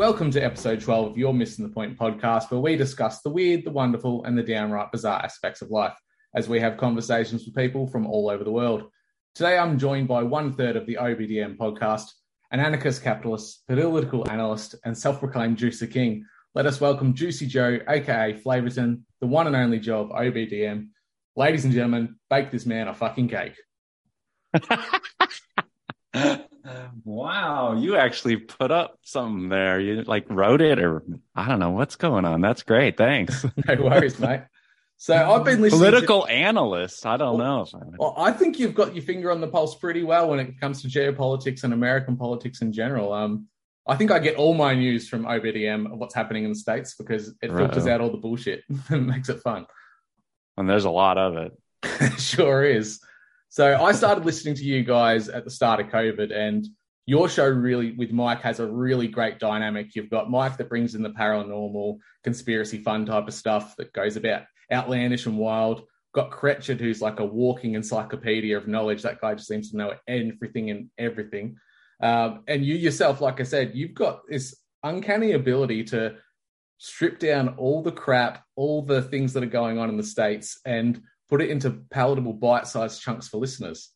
Welcome to episode 12 of Your Missing the Point podcast, where we discuss the weird, the wonderful, and the downright bizarre aspects of life as we have conversations with people from all over the world. Today, I'm joined by one third of the OBDM podcast, an anarchist capitalist, political analyst, and self proclaimed Juicy King. Let us welcome Juicy Joe, aka Flaverton, the one and only Joe of OBDM. Ladies and gentlemen, bake this man a fucking cake. wow, you actually put up something there. You like wrote it, or I don't know what's going on. That's great. Thanks. no worries, mate. So I've been listening. Political to... analyst. I don't well, know. Well, I think you've got your finger on the pulse pretty well when it comes to geopolitics and American politics in general. Um, I think I get all my news from OBDM of what's happening in the states because it filters Right. out all the bullshit and makes it fun. And there's a lot of it. sure is. So I started listening to you guys at the start of COVID, and your show really with Mike has a really great dynamic. You've got Mike that brings in the paranormal, conspiracy fun type of stuff that goes about outlandish and wild. Got Cretchard, who's like a walking encyclopedia of knowledge. That guy just seems to know everything and everything. Um, and you yourself, like I said, you've got this uncanny ability to strip down all the crap, all the things that are going on in the States, and put it into palatable bite sized chunks for listeners.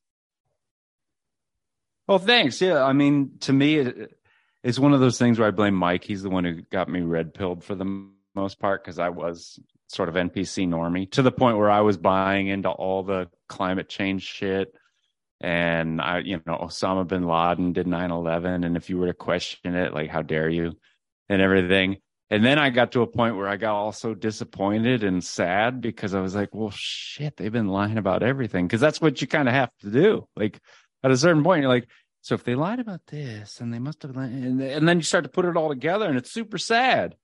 Well, thanks. Yeah, I mean, to me, it, it's one of those things where I blame Mike. He's the one who got me red pilled for the most part because I was sort of NPC normie to the point where I was buying into all the climate change shit. And I, you know, Osama bin Laden did 9 11. And if you were to question it, like, how dare you and everything. And then I got to a point where I got also disappointed and sad because I was like, well, shit, they've been lying about everything. Cause that's what you kind of have to do. Like, at a certain point, you're like, so if they lied about this and they must have lied, and, and then you start to put it all together and it's super sad.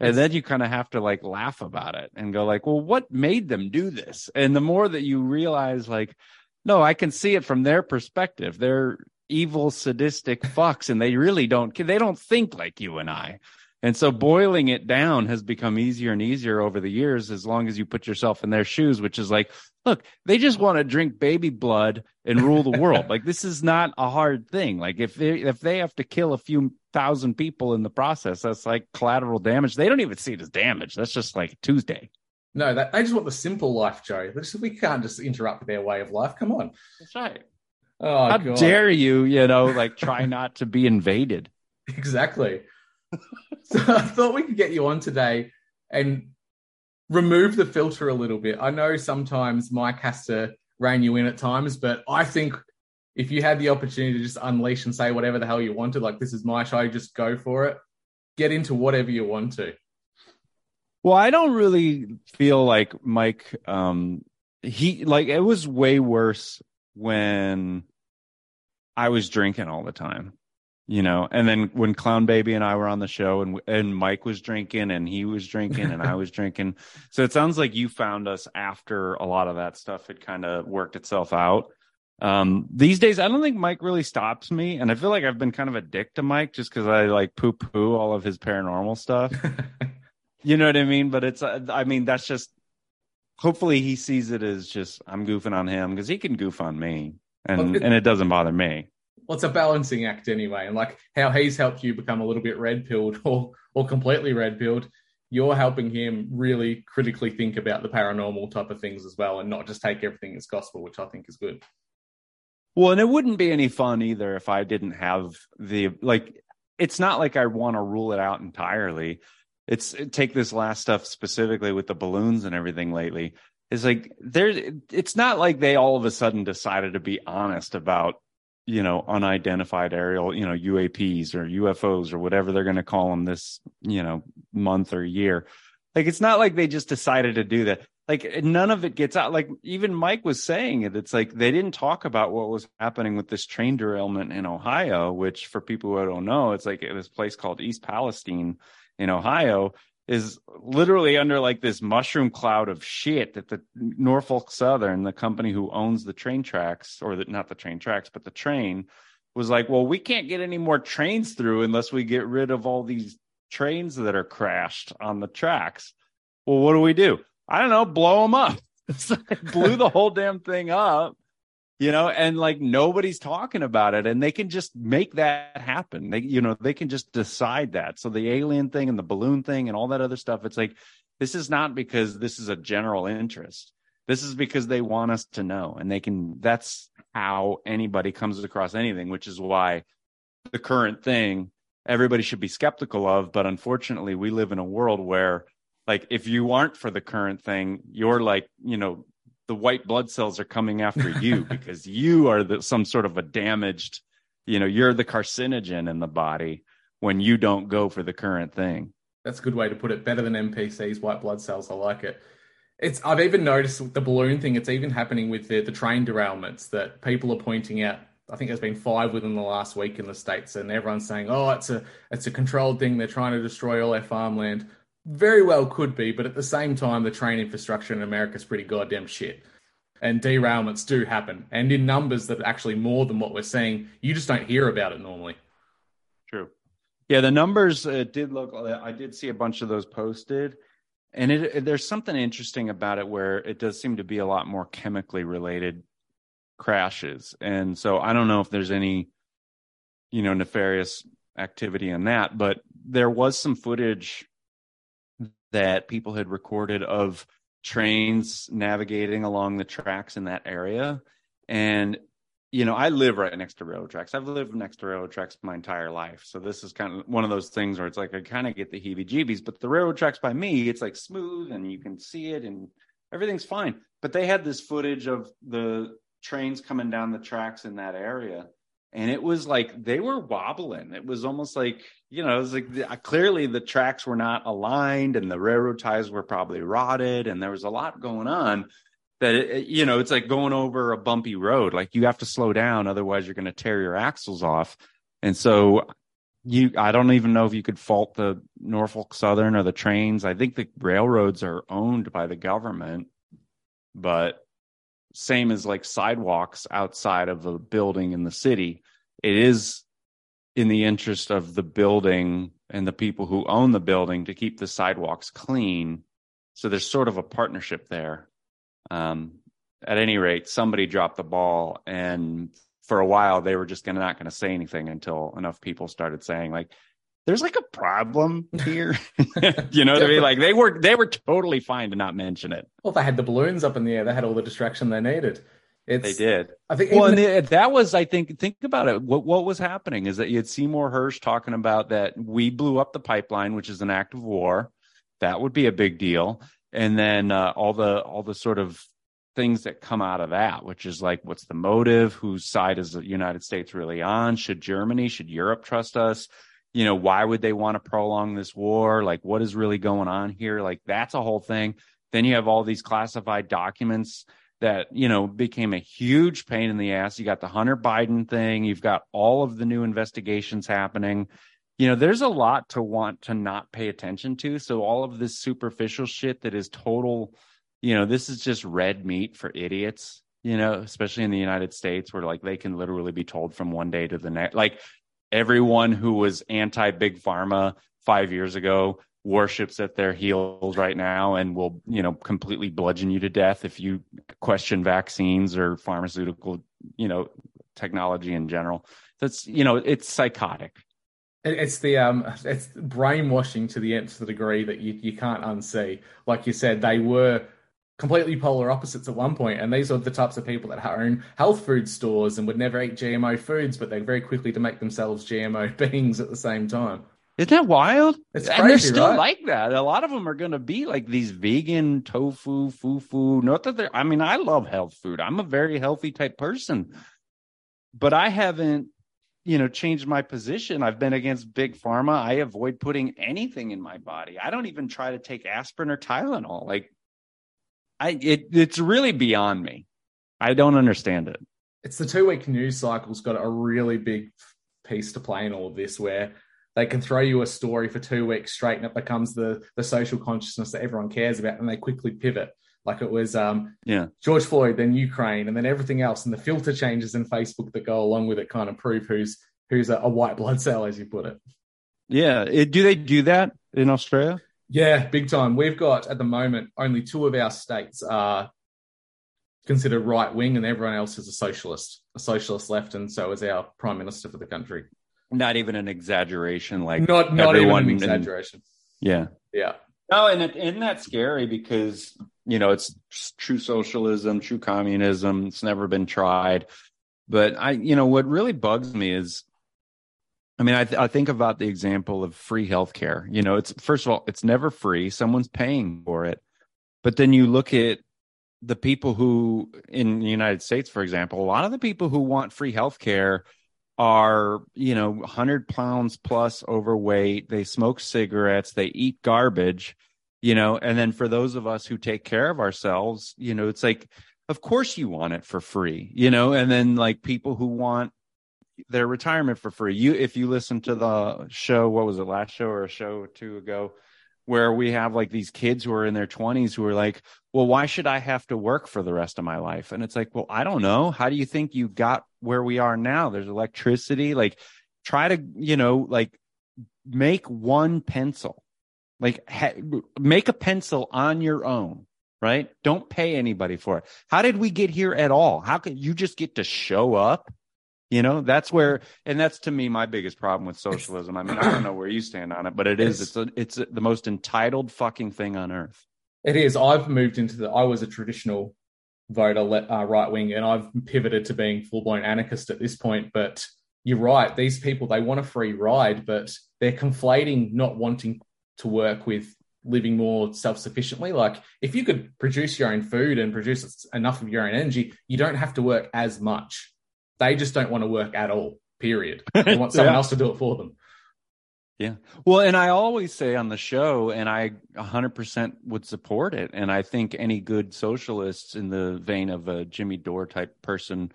And then you kind of have to like laugh about it and go like, well, what made them do this? And the more that you realize like, no, I can see it from their perspective. They're evil, sadistic fucks and they really don't, they don't think like you and I. And so boiling it down has become easier and easier over the years as long as you put yourself in their shoes, which is like, look, they just want to drink baby blood and rule the world. like this is not a hard thing. Like if they if they have to kill a few thousand people in the process, that's like collateral damage. They don't even see it as damage. That's just like Tuesday. No, that, they just want the simple life, Joe. We can't just interrupt their way of life. Come on. That's right. Oh, How God. dare you, you know, like try not to be invaded. Exactly. so I thought we could get you on today and remove the filter a little bit. I know sometimes Mike has to rein you in at times, but I think if you had the opportunity to just unleash and say whatever the hell you wanted, like this is my show, just go for it. Get into whatever you want to. Well, I don't really feel like Mike um he like it was way worse when I was drinking all the time. You know, and then when Clown Baby and I were on the show and and Mike was drinking and he was drinking and I was drinking. So it sounds like you found us after a lot of that stuff had kind of worked itself out. Um these days I don't think Mike really stops me and I feel like I've been kind of a dick to Mike just cuz I like poo poo all of his paranormal stuff. You know what I mean? But it's, I mean, that's just, hopefully he sees it as just, I'm goofing on him because he can goof on me and, Well, it- and it doesn't bother me. It's a balancing act anyway. And like how he's helped you become a little bit red pilled or, or completely red pilled, you're helping him really critically think about the paranormal type of things as well and not just take everything as gospel, which I think is good. Well, and it wouldn't be any fun either if I didn't have the like. It's not like I want to rule it out entirely. It's take this last stuff specifically with the balloons and everything lately. It's like there. It's not like they all of a sudden decided to be honest about you know unidentified aerial you know UAPs or UFOs or whatever they're going to call them this you know month or year. Like it's not like they just decided to do that like none of it gets out like even mike was saying it it's like they didn't talk about what was happening with this train derailment in ohio which for people who don't know it's like this place called east palestine in ohio is literally under like this mushroom cloud of shit that the norfolk southern the company who owns the train tracks or the, not the train tracks but the train was like well we can't get any more trains through unless we get rid of all these trains that are crashed on the tracks. Well what do we do? I don't know, blow them up. blew the whole damn thing up, you know, and like nobody's talking about it. And they can just make that happen. They, you know, they can just decide that. So the alien thing and the balloon thing and all that other stuff, it's like, this is not because this is a general interest. This is because they want us to know. And they can, that's how anybody comes across anything, which is why the current thing everybody should be skeptical of. But unfortunately, we live in a world where like if you aren't for the current thing you're like you know the white blood cells are coming after you because you are the, some sort of a damaged you know you're the carcinogen in the body when you don't go for the current thing that's a good way to put it better than npcs white blood cells i like it it's i've even noticed the balloon thing it's even happening with the, the train derailments that people are pointing out I think there's been five within the last week in the states, and everyone's saying, "Oh, it's a it's a controlled thing. They're trying to destroy all their farmland." Very well could be, but at the same time, the train infrastructure in America is pretty goddamn shit. And derailments do happen, and in numbers that are actually more than what we're seeing. You just don't hear about it normally. True. Yeah, the numbers uh, did look. I did see a bunch of those posted, and it, it, there's something interesting about it where it does seem to be a lot more chemically related crashes, and so I don't know if there's any, you know, nefarious activity in that, but there was some footage that people had recorded of trains navigating along the tracks in that area. And, you know, I live right next to railroad tracks. I've lived next to railroad tracks my entire life. So this is kind of one of those things where it's like I kind of get the heebie jeebies, but the railroad tracks by me, it's like smooth and you can see it and everything's fine. But they had this footage of the trains coming down the tracks in that area and it was like they were wobbling. It was almost like you know, it was like the, clearly the tracks were not aligned, and the railroad ties were probably rotted, and there was a lot going on. That it, you know, it's like going over a bumpy road. Like you have to slow down, otherwise you're going to tear your axles off. And so you, I don't even know if you could fault the Norfolk Southern or the trains. I think the railroads are owned by the government, but same as like sidewalks outside of a building in the city. It is in the interest of the building and the people who own the building to keep the sidewalks clean. So there's sort of a partnership there. Um, at any rate, somebody dropped the ball, and for a while they were just gonna, not going to say anything until enough people started saying like, "There's like a problem here." you know what I mean? Like they were they were totally fine to not mention it. Well, they had the balloons up in the air. They had all the distraction they needed. It's, they did. I think. Well, and the, that was, I think, think about it. What what was happening is that you had Seymour Hersh talking about that we blew up the pipeline, which is an act of war. That would be a big deal. And then uh, all the all the sort of things that come out of that, which is like, what's the motive? Whose side is the United States really on? Should Germany, should Europe trust us? You know, why would they want to prolong this war? Like, what is really going on here? Like, that's a whole thing. Then you have all these classified documents that you know became a huge pain in the ass. You got the Hunter Biden thing. You've got all of the new investigations happening. You know, there's a lot to want to not pay attention to. So all of this superficial shit that is total, you know, this is just red meat for idiots. You know, especially in the United States, where like they can literally be told from one day to the next. Like everyone who was anti big pharma five years ago worships at their heels right now and will you know completely bludgeon you to death if you question vaccines or pharmaceutical you know technology in general. That's you know it's psychotic. It's the um it's brainwashing to the nth degree that you, you can't unsee. Like you said they were completely polar opposites at one point, and these are the types of people that own health food stores and would never eat GMO foods, but they're very quickly to make themselves GMO beings at the same time. Isn't that wild? It's and they're still right? like that. A lot of them are going to be like these vegan tofu, fufu. Not that they're, I mean, I love health food. I'm a very healthy type person, but I haven't, you know, changed my position. I've been against big pharma. I avoid putting anything in my body. I don't even try to take aspirin or Tylenol. Like, I, it, it's really beyond me. I don't understand it. It's the two week news cycle's got a really big piece to play in all of this where they can throw you a story for two weeks straight and it becomes the the social consciousness that everyone cares about and they quickly pivot like it was um Yeah. George Floyd then Ukraine and then everything else and the filter changes in Facebook that go along with it kind of prove who's who's a, a white blood cell as you put it Yeah. It, do they do that in Australia? Yeah big time we've got at the moment only two of our states are considered right wing and everyone else is a socialist a socialist left and so is our prime minister for the country Not even an exaggeration. Like, not not even everyone an in- exaggeration yeah. yeah No, and it, isn't that scary? Because you know it's true socialism, true communism. It's never been tried. But I, you know, what really bugs me is, I mean, I, th- I think about the example of free healthcare. You know, it's first of all, it's never free. Someone's paying for it. But then you look at the people who, in the United States, for example, a lot of the people who want free healthcare are you know 100 pounds plus overweight they smoke cigarettes they eat garbage you know and then for those of us who take care of ourselves you know it's like of course you want it for free you know and then like people who want their retirement for free. You if you listen to the show what was it last show or a show or two ago where we have like these kids who are in their 20s who are like well why should i have to work for the rest of my life? And it's like well i don't know. How do you think you got where we are now? There's electricity. Like try to you know like make one pencil. Like ha- make a pencil on your own right? Don't pay anybody for it. How did we get here at all? How could you just get to show up you know that's where and that's to me my biggest problem with socialism i mean i don't know where you stand on it but it is it's a, it's a, the most entitled fucking thing on earth It is. I've moved into the. I was a traditional voter, uh, right wing, and I've pivoted to being full blown anarchist at this point. But you're right. These people they want a free ride, but they're conflating not wanting to work with living more self sufficiently. Like if you could produce your own food and produce enough of your own energy, you don't have to work as much. They just don't want to work at all. Period. They want someone Yeah. else to do it for them. Yeah. Well, and I always say on the show, and I 100% would support it. And I think any good socialists in the vein of a Jimmy Dore type person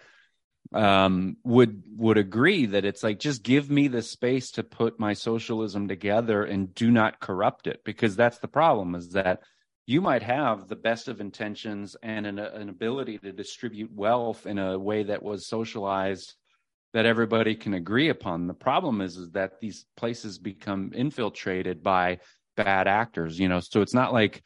um, would would agree that it's like just give me the space to put my socialism together and do not corrupt it because that's the problem is that you might have the best of intentions and an, an ability to distribute wealth in a way that was socialized that everybody can agree upon. The problem is, is that these places become infiltrated by bad actors, you know, so it's not like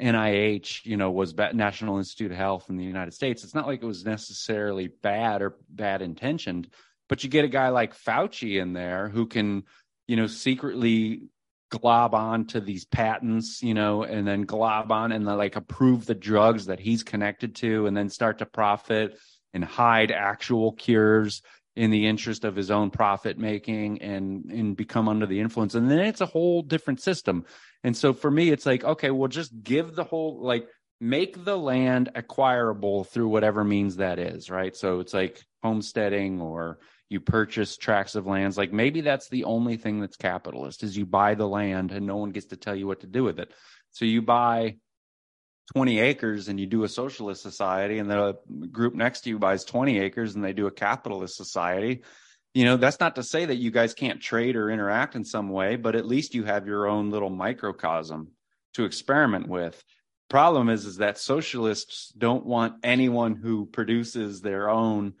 NIH, you know, was ba- National Institute of Health in the United States. It's not like it was necessarily bad or bad intentioned, but you get a guy like Fauci in there who can, you know, secretly glob on to these patents, you know, and then glob on and then, like approve the drugs that he's connected to and then start to profit and hide actual cures in the interest of his own profit making and and become under the influence. And then it's a whole different system. And so for me it's like okay well just give the whole like make the land acquirable through whatever means that is right? So it's like homesteading or you purchase tracts of lands. Like maybe that's the only thing that's capitalist is you buy the land and no one gets to tell you what to do with it. So you buy 20 acres and you do a socialist society and the group next to you buys 20 acres and they do a capitalist society. You know that's not to say that you guys can't trade or interact in some way but at least you have your own little microcosm to experiment with. Problem is is that socialists don't want anyone who produces their own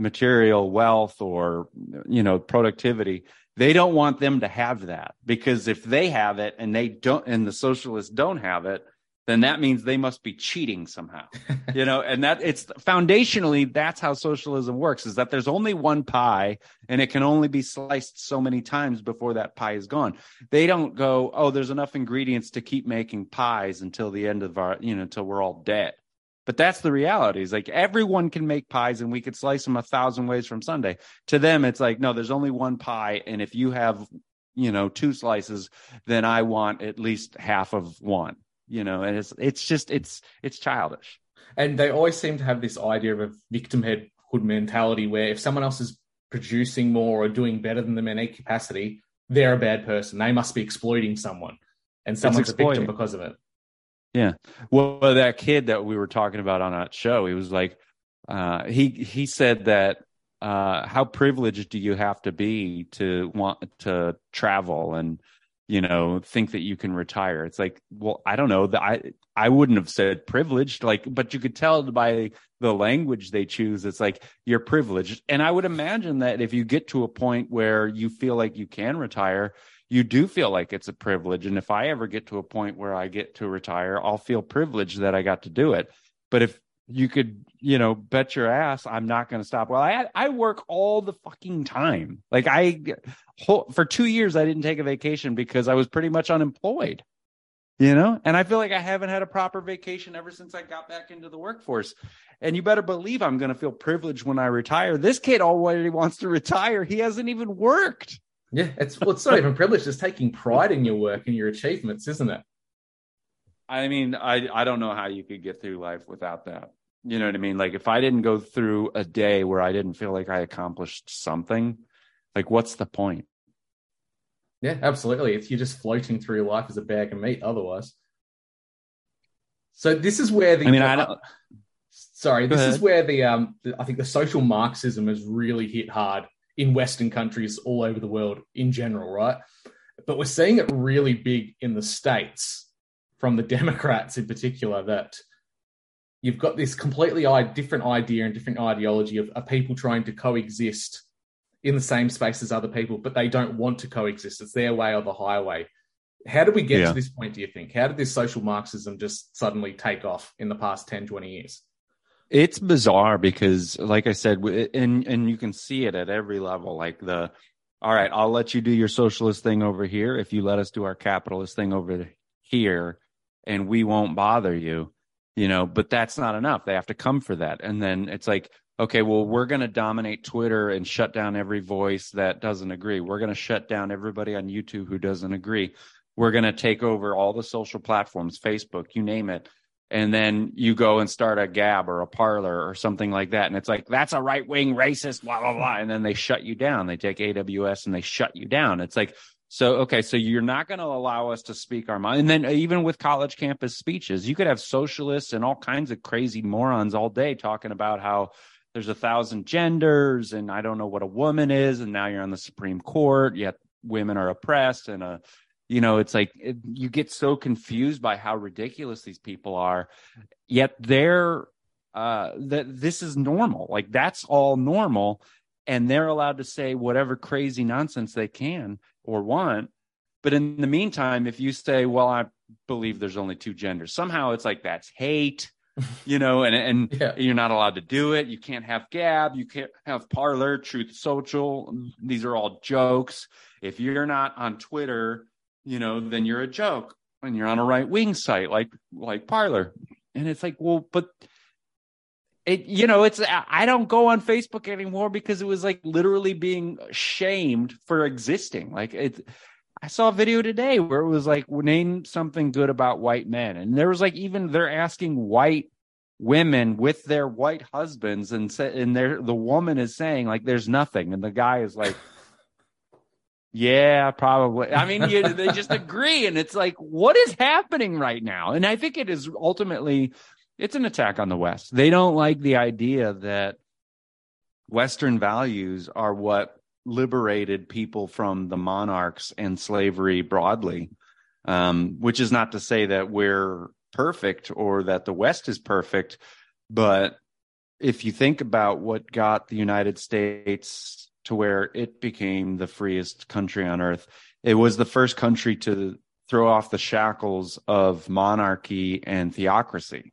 material wealth or you know productivity they don't want them to have that because if they have it and they don't and the socialists don't have it then that means they must be cheating somehow. you know, and that it's foundationally that's how socialism works is that there's only one pie and it can only be sliced so many times before that pie is gone. They don't go, "Oh, there's enough ingredients to keep making pies until the end of our, you know, until we're all dead." But that's the reality. Is like everyone can make pies and we could slice them a thousand ways from Sunday. To them, it's like, no, there's only one pie. And if you have, you know, two slices, then I want at least half of one. You know, and it's it's just it's it's childish. And they always seem to have this idea of a victimhood mentality where if someone else is producing more or doing better than them in any capacity, they're a bad person. They must be exploiting someone. And someone's a victim because of it. Yeah. Well, that kid that we were talking about on that show, he was like, uh, he he said that uh, how privileged do you have to be to want to travel and you know think that you can retire? It's like, well, I don't know. That I I wouldn't have said privileged, like, but you could tell by the language they choose. It's like you're privileged, and I would imagine that if you get to a point where you feel like you can retire, you do feel like it's a privilege. And if I ever get to a point where I get to retire, I'll feel privileged that I got to do it. But if you could, you know, bet your ass I'm not going to stop. Well, I I work all the fucking time. Like I for 2 years I didn't take a vacation because I was pretty much unemployed. You know? And I feel like I haven't had a proper vacation ever since I got back into the workforce. And you better believe I'm going to feel privileged when I retire. This kid already wants to retire. He hasn't even worked. Yeah, it's well, it's not even privilege. It's taking pride in your work and your achievements, isn't it? I mean, I I don't know how you could get through life without that. You know what I mean? Like if I didn't go through a day where I didn't feel like I accomplished something, like what's the point? Yeah, absolutely. If you're just floating through your life as a bag of meat, otherwise. So this is where the I mean, I don't. Sorry, this is where the um, the, I think the social Marxism has really hit hard in Western countries all over the world in general, right? But we're seeing it really big in the States from the Democrats in particular that you've got this completely different idea and different ideology of, of people trying to coexist in the same space as other people, but they don't want to coexist. It's their way or the highway. How did we get yeah. to this point, do you think? How did this social Marxism just suddenly take off in the past 10, 20 years? It's bizarre because, like I said, and and you can see it at every level. Like the, all right, I'll let you do your socialist thing over here if you let us do our capitalist thing over here, and we won't bother you, you know. But that's not enough. They have to come for that, and then it's like, okay, well, we're going to dominate Twitter and shut down every voice that doesn't agree. We're going to shut down everybody on YouTube who doesn't agree. We're going to take over all the social platforms, Facebook, you name it and then you go and start a gab or a Parler or something like that. And it's like that's a right wing racist blah blah blah. And then they shut you down. They take aws and they shut you down. It's like so okay so you're not going to allow us to speak our mind. And then even with college campus speeches you could have socialists and all kinds of crazy morons all day talking about how there's a thousand genders and i don't know what a woman is. And now you're on the supreme court yet women are oppressed and a you know it's like it, you get so confused by how ridiculous these people are yet they're uh that this is normal. Like that's all normal and they're allowed to say whatever crazy nonsense they can or want. But in the meantime if you say well i believe there's only two genders somehow it's like that's hate you know and and yeah. you're not allowed to do it. You can't have gab. You can't have Parler truth social. These are all jokes. If you're not on twitter you know, then you're a joke and you're on a right wing site like like Parler. And it's like, well, but it you know, it's I don't go on Facebook anymore because it was like literally being shamed for existing. Like it I saw a video today where it was like name something good about white men. And there was like even they're asking white women with their white husbands and say, and they're the woman is saying like there's nothing and the guy is like yeah, probably. I mean, you, they just agree, and it's like, what is happening right now? And I think it is ultimately, it's an attack on the West. They don't like the idea that Western values are what liberated people from the monarchs and slavery broadly. Um, which is not to say that we're perfect or that the West is perfect, but if you think about what got the United States to where it became the freest country on earth. It was the first country to throw off the shackles of monarchy and theocracy,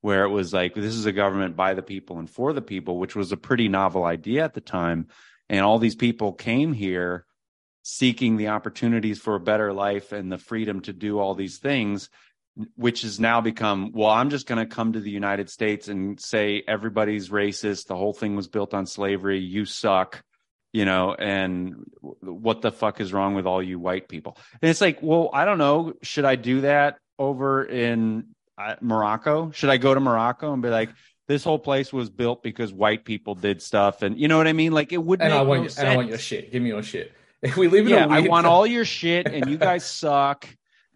where it was like, this is a government by the people and for the people, which was a pretty novel idea at the time. And all these people came here seeking the opportunities for a better life and the freedom to do all these things which has now become well i'm just going to come to the united states and say everybody's racist the whole thing was built on slavery you suck you know and what the fuck is wrong with all you white people? And it's like well i don't know. Should i do that over in uh, morocco? Should i go to morocco and be like this whole place was built because white people did stuff? And you know what i mean? Like it would And I want no your, and I want your shit. Give me your shit. If we live in yeah a i want all your shit and you guys suck.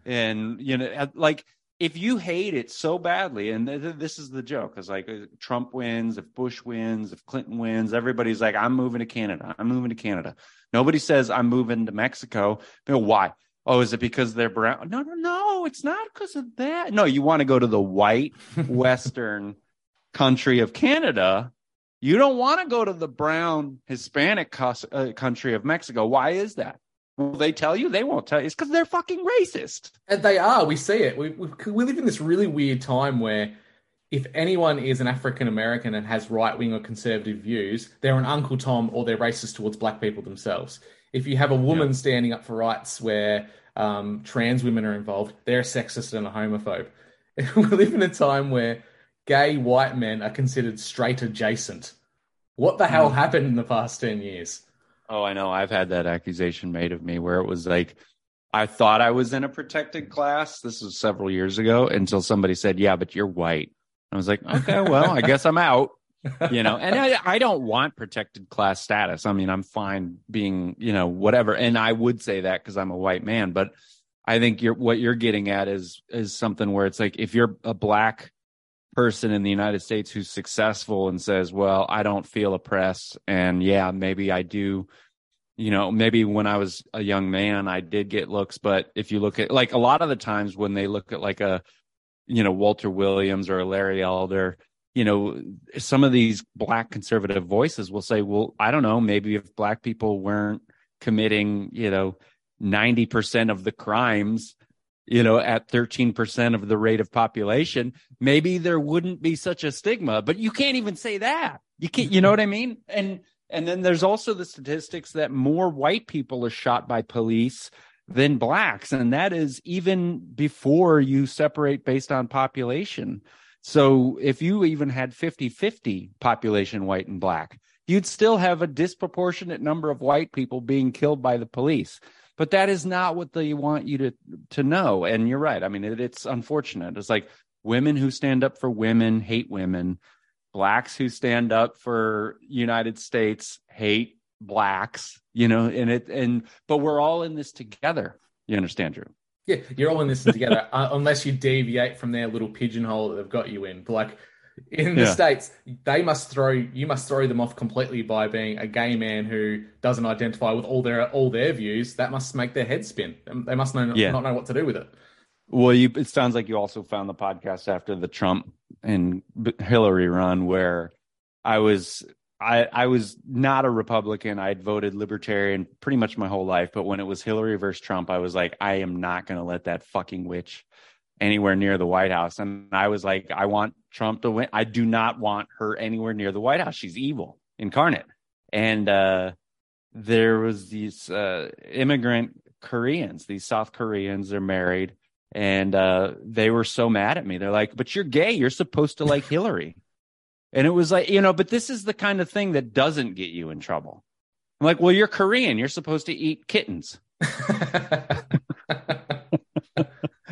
And you know like if you hate it so badly and th- th- this is the joke because like uh, trump wins if bush wins if clinton wins everybody's like i'm moving to canada i'm moving to canada. Nobody says i'm moving to mexico. You know, why? Oh is it because they're brown? No no no it's not because of that. No you want to go to the white western country of canada. You don't want to go to the brown hispanic cus- uh, country of mexico. Why is that Will they tell you? They won't tell you. It's because they're fucking racist. And they are. We see it. We, we, we live in this really weird time where if anyone is an African American and has right wing or conservative views, they're an Uncle Tom or they're racist towards black people themselves. If you have a woman Yeah. standing up for rights where um, trans women are involved, they're a sexist and a homophobe. we live in a time where gay white men are considered straight adjacent. What the hell happened in the past 10 years? Oh, I know. I've had that accusation made of me where it was like, I thought I was in a protected class. This was several years ago until somebody said, Yeah, but you're white. I was like, Okay, well, I guess I'm out. You know, and I, I don't want protected class status. I mean, I'm fine being, you know, whatever. And I would say that because I'm a white man, but I think you're what you're getting at is is something where it's like if you're a black person in the United States who's successful and says, "Well, I don't feel oppressed," and yeah, maybe I do. You know, maybe when I was a young man, I did get looks, but if you look at like a lot of the times when they look at like a, you know, Walter Williams or Larry Elder, you know, some of these black conservative voices will say, "Well, I don't know, maybe if black people weren't committing, you know, ninety percent of the crimes." You know, at 13% of the rate of population, maybe there wouldn't be such a stigma, but you can't even say that. You can't, you know what I mean? And, and then there's also the statistics that more white people are shot by police than blacks. And that is even before you separate based on population. So if you even had 50 50 population white and black, you'd still have a disproportionate number of white people being killed by the police but that is not what they want you to to know. And you're right. I mean it, it's unfortunate. It's like women who stand up for women hate women. Blacks who stand up for united states hate blacks you know and it and but we're all in this together. You understand drew? Yeah, you're all in this together, uh, unless you deviate from their little pigeonhole that they've got you in. But like in the Yeah. states, they must throw you must throw them off completely by being a gay man who doesn't identify with all their all their views. That must make their head spin. They must know Yeah. not know what to do with it. Well, you, it sounds like you also found the podcast after the Trump and Hillary run, where I was, I, I was not a Republican. I'd voted Libertarian pretty much my whole life, but when it was Hillary versus Trump, I was like, I am not going to let that fucking witch anywhere near the White House. And I was like, I want Trump to win. I do not want her anywhere near the White House. She's evil incarnate. And uh, there was these uh, immigrant Koreans, these South Koreans, they're married and uh, they were so mad at me. They're like, "But you're gay. You're supposed to like Hillary." And it was like, you know, but this is the kind of thing that doesn't get you in trouble. I'm like, well, you're Korean. You're supposed to eat kittens.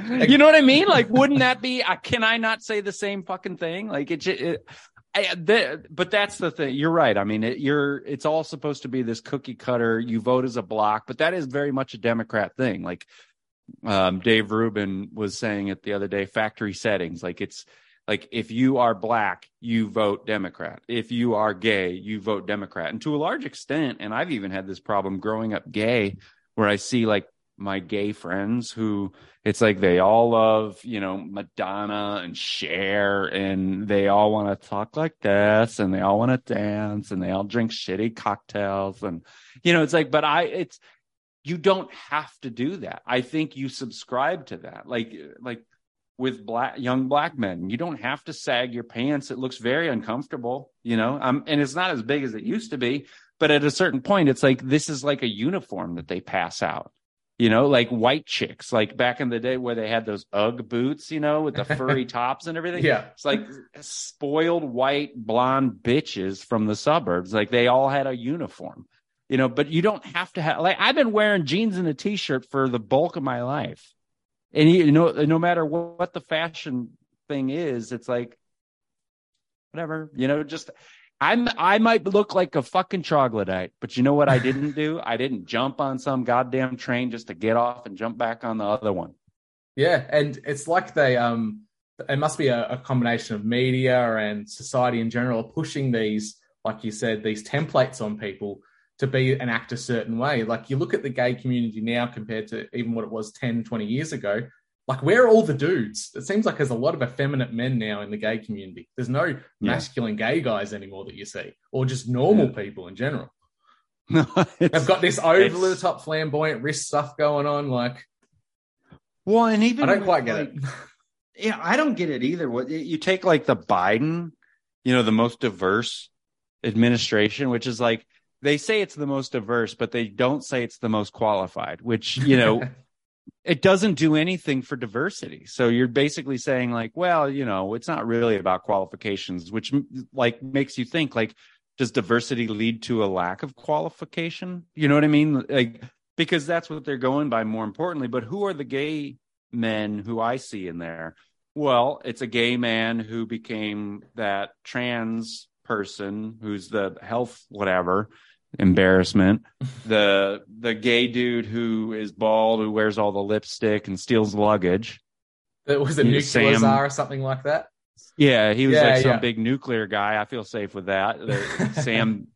you know what I mean? Like, wouldn't that be? Uh, can I not say the same fucking thing? Like, it. it I, the, but that's the thing. You're right. I mean, it, you're. It's all supposed to be this cookie cutter. You vote as a block, but that is very much a Democrat thing. Like, um, Dave Rubin was saying it the other day. Factory settings. Like, it's like if you are black, you vote Democrat. If you are gay, you vote Democrat. And to a large extent, and I've even had this problem growing up gay, where I see like my gay friends who it's like they all love, you know, Madonna and Cher, and they all want to talk like this, and they all want to dance, and they all drink shitty cocktails, and you know, it's like, but I, it's you don't have to do that. I think you subscribe to that. Like like with black young black men, you don't have to sag your pants. It looks very uncomfortable, you know. Um, and it's not as big as it used to be. But at a certain point, it's like this is like a uniform that they pass out. You know, like white chicks, like back in the day where they had those UGG boots, you know, with the furry tops and everything. Yeah. It's like spoiled white blonde bitches from the suburbs. Like they all had a uniform, you know, but you don't have to have, like, I've been wearing jeans and a t shirt for the bulk of my life. And you know, no matter what, what the fashion thing is, it's like, whatever, you know, just I'm I might look like a fucking troglodyte, but you know what I didn't do? I didn't jump on some goddamn train just to get off and jump back on the other one. Yeah, and it's like they um it must be a, a combination of media and society in general pushing these, like you said, these templates on people to be and act a certain way. Like you look at the gay community now compared to even what it was 10, 20 years ago. Like, where are all the dudes? It seems like there's a lot of effeminate men now in the gay community. There's no masculine gay guys anymore that you see, or just normal people in general. They've got this over the top flamboyant wrist stuff going on. Like, well, and even I don't quite get like, it. Yeah, I don't get it either. What you take like the Biden, you know, the most diverse administration, which is like they say it's the most diverse, but they don't say it's the most qualified, which, you know, it doesn't do anything for diversity. So you're basically saying like, well, you know, it's not really about qualifications, which like makes you think like, does diversity lead to a lack of qualification? You know what I mean? Like, because that's what they're going by more importantly. But who are the gay men who I see in there? Well, it's a gay man who became that trans person who's the health whatever embarrassment. The the gay dude who is bald who wears all the lipstick and steals luggage. It was a Yeah, nuclear Sam- czar or something like that. yeah he was Yeah, like some yeah. big nuclear guy. I feel safe with that. The- sam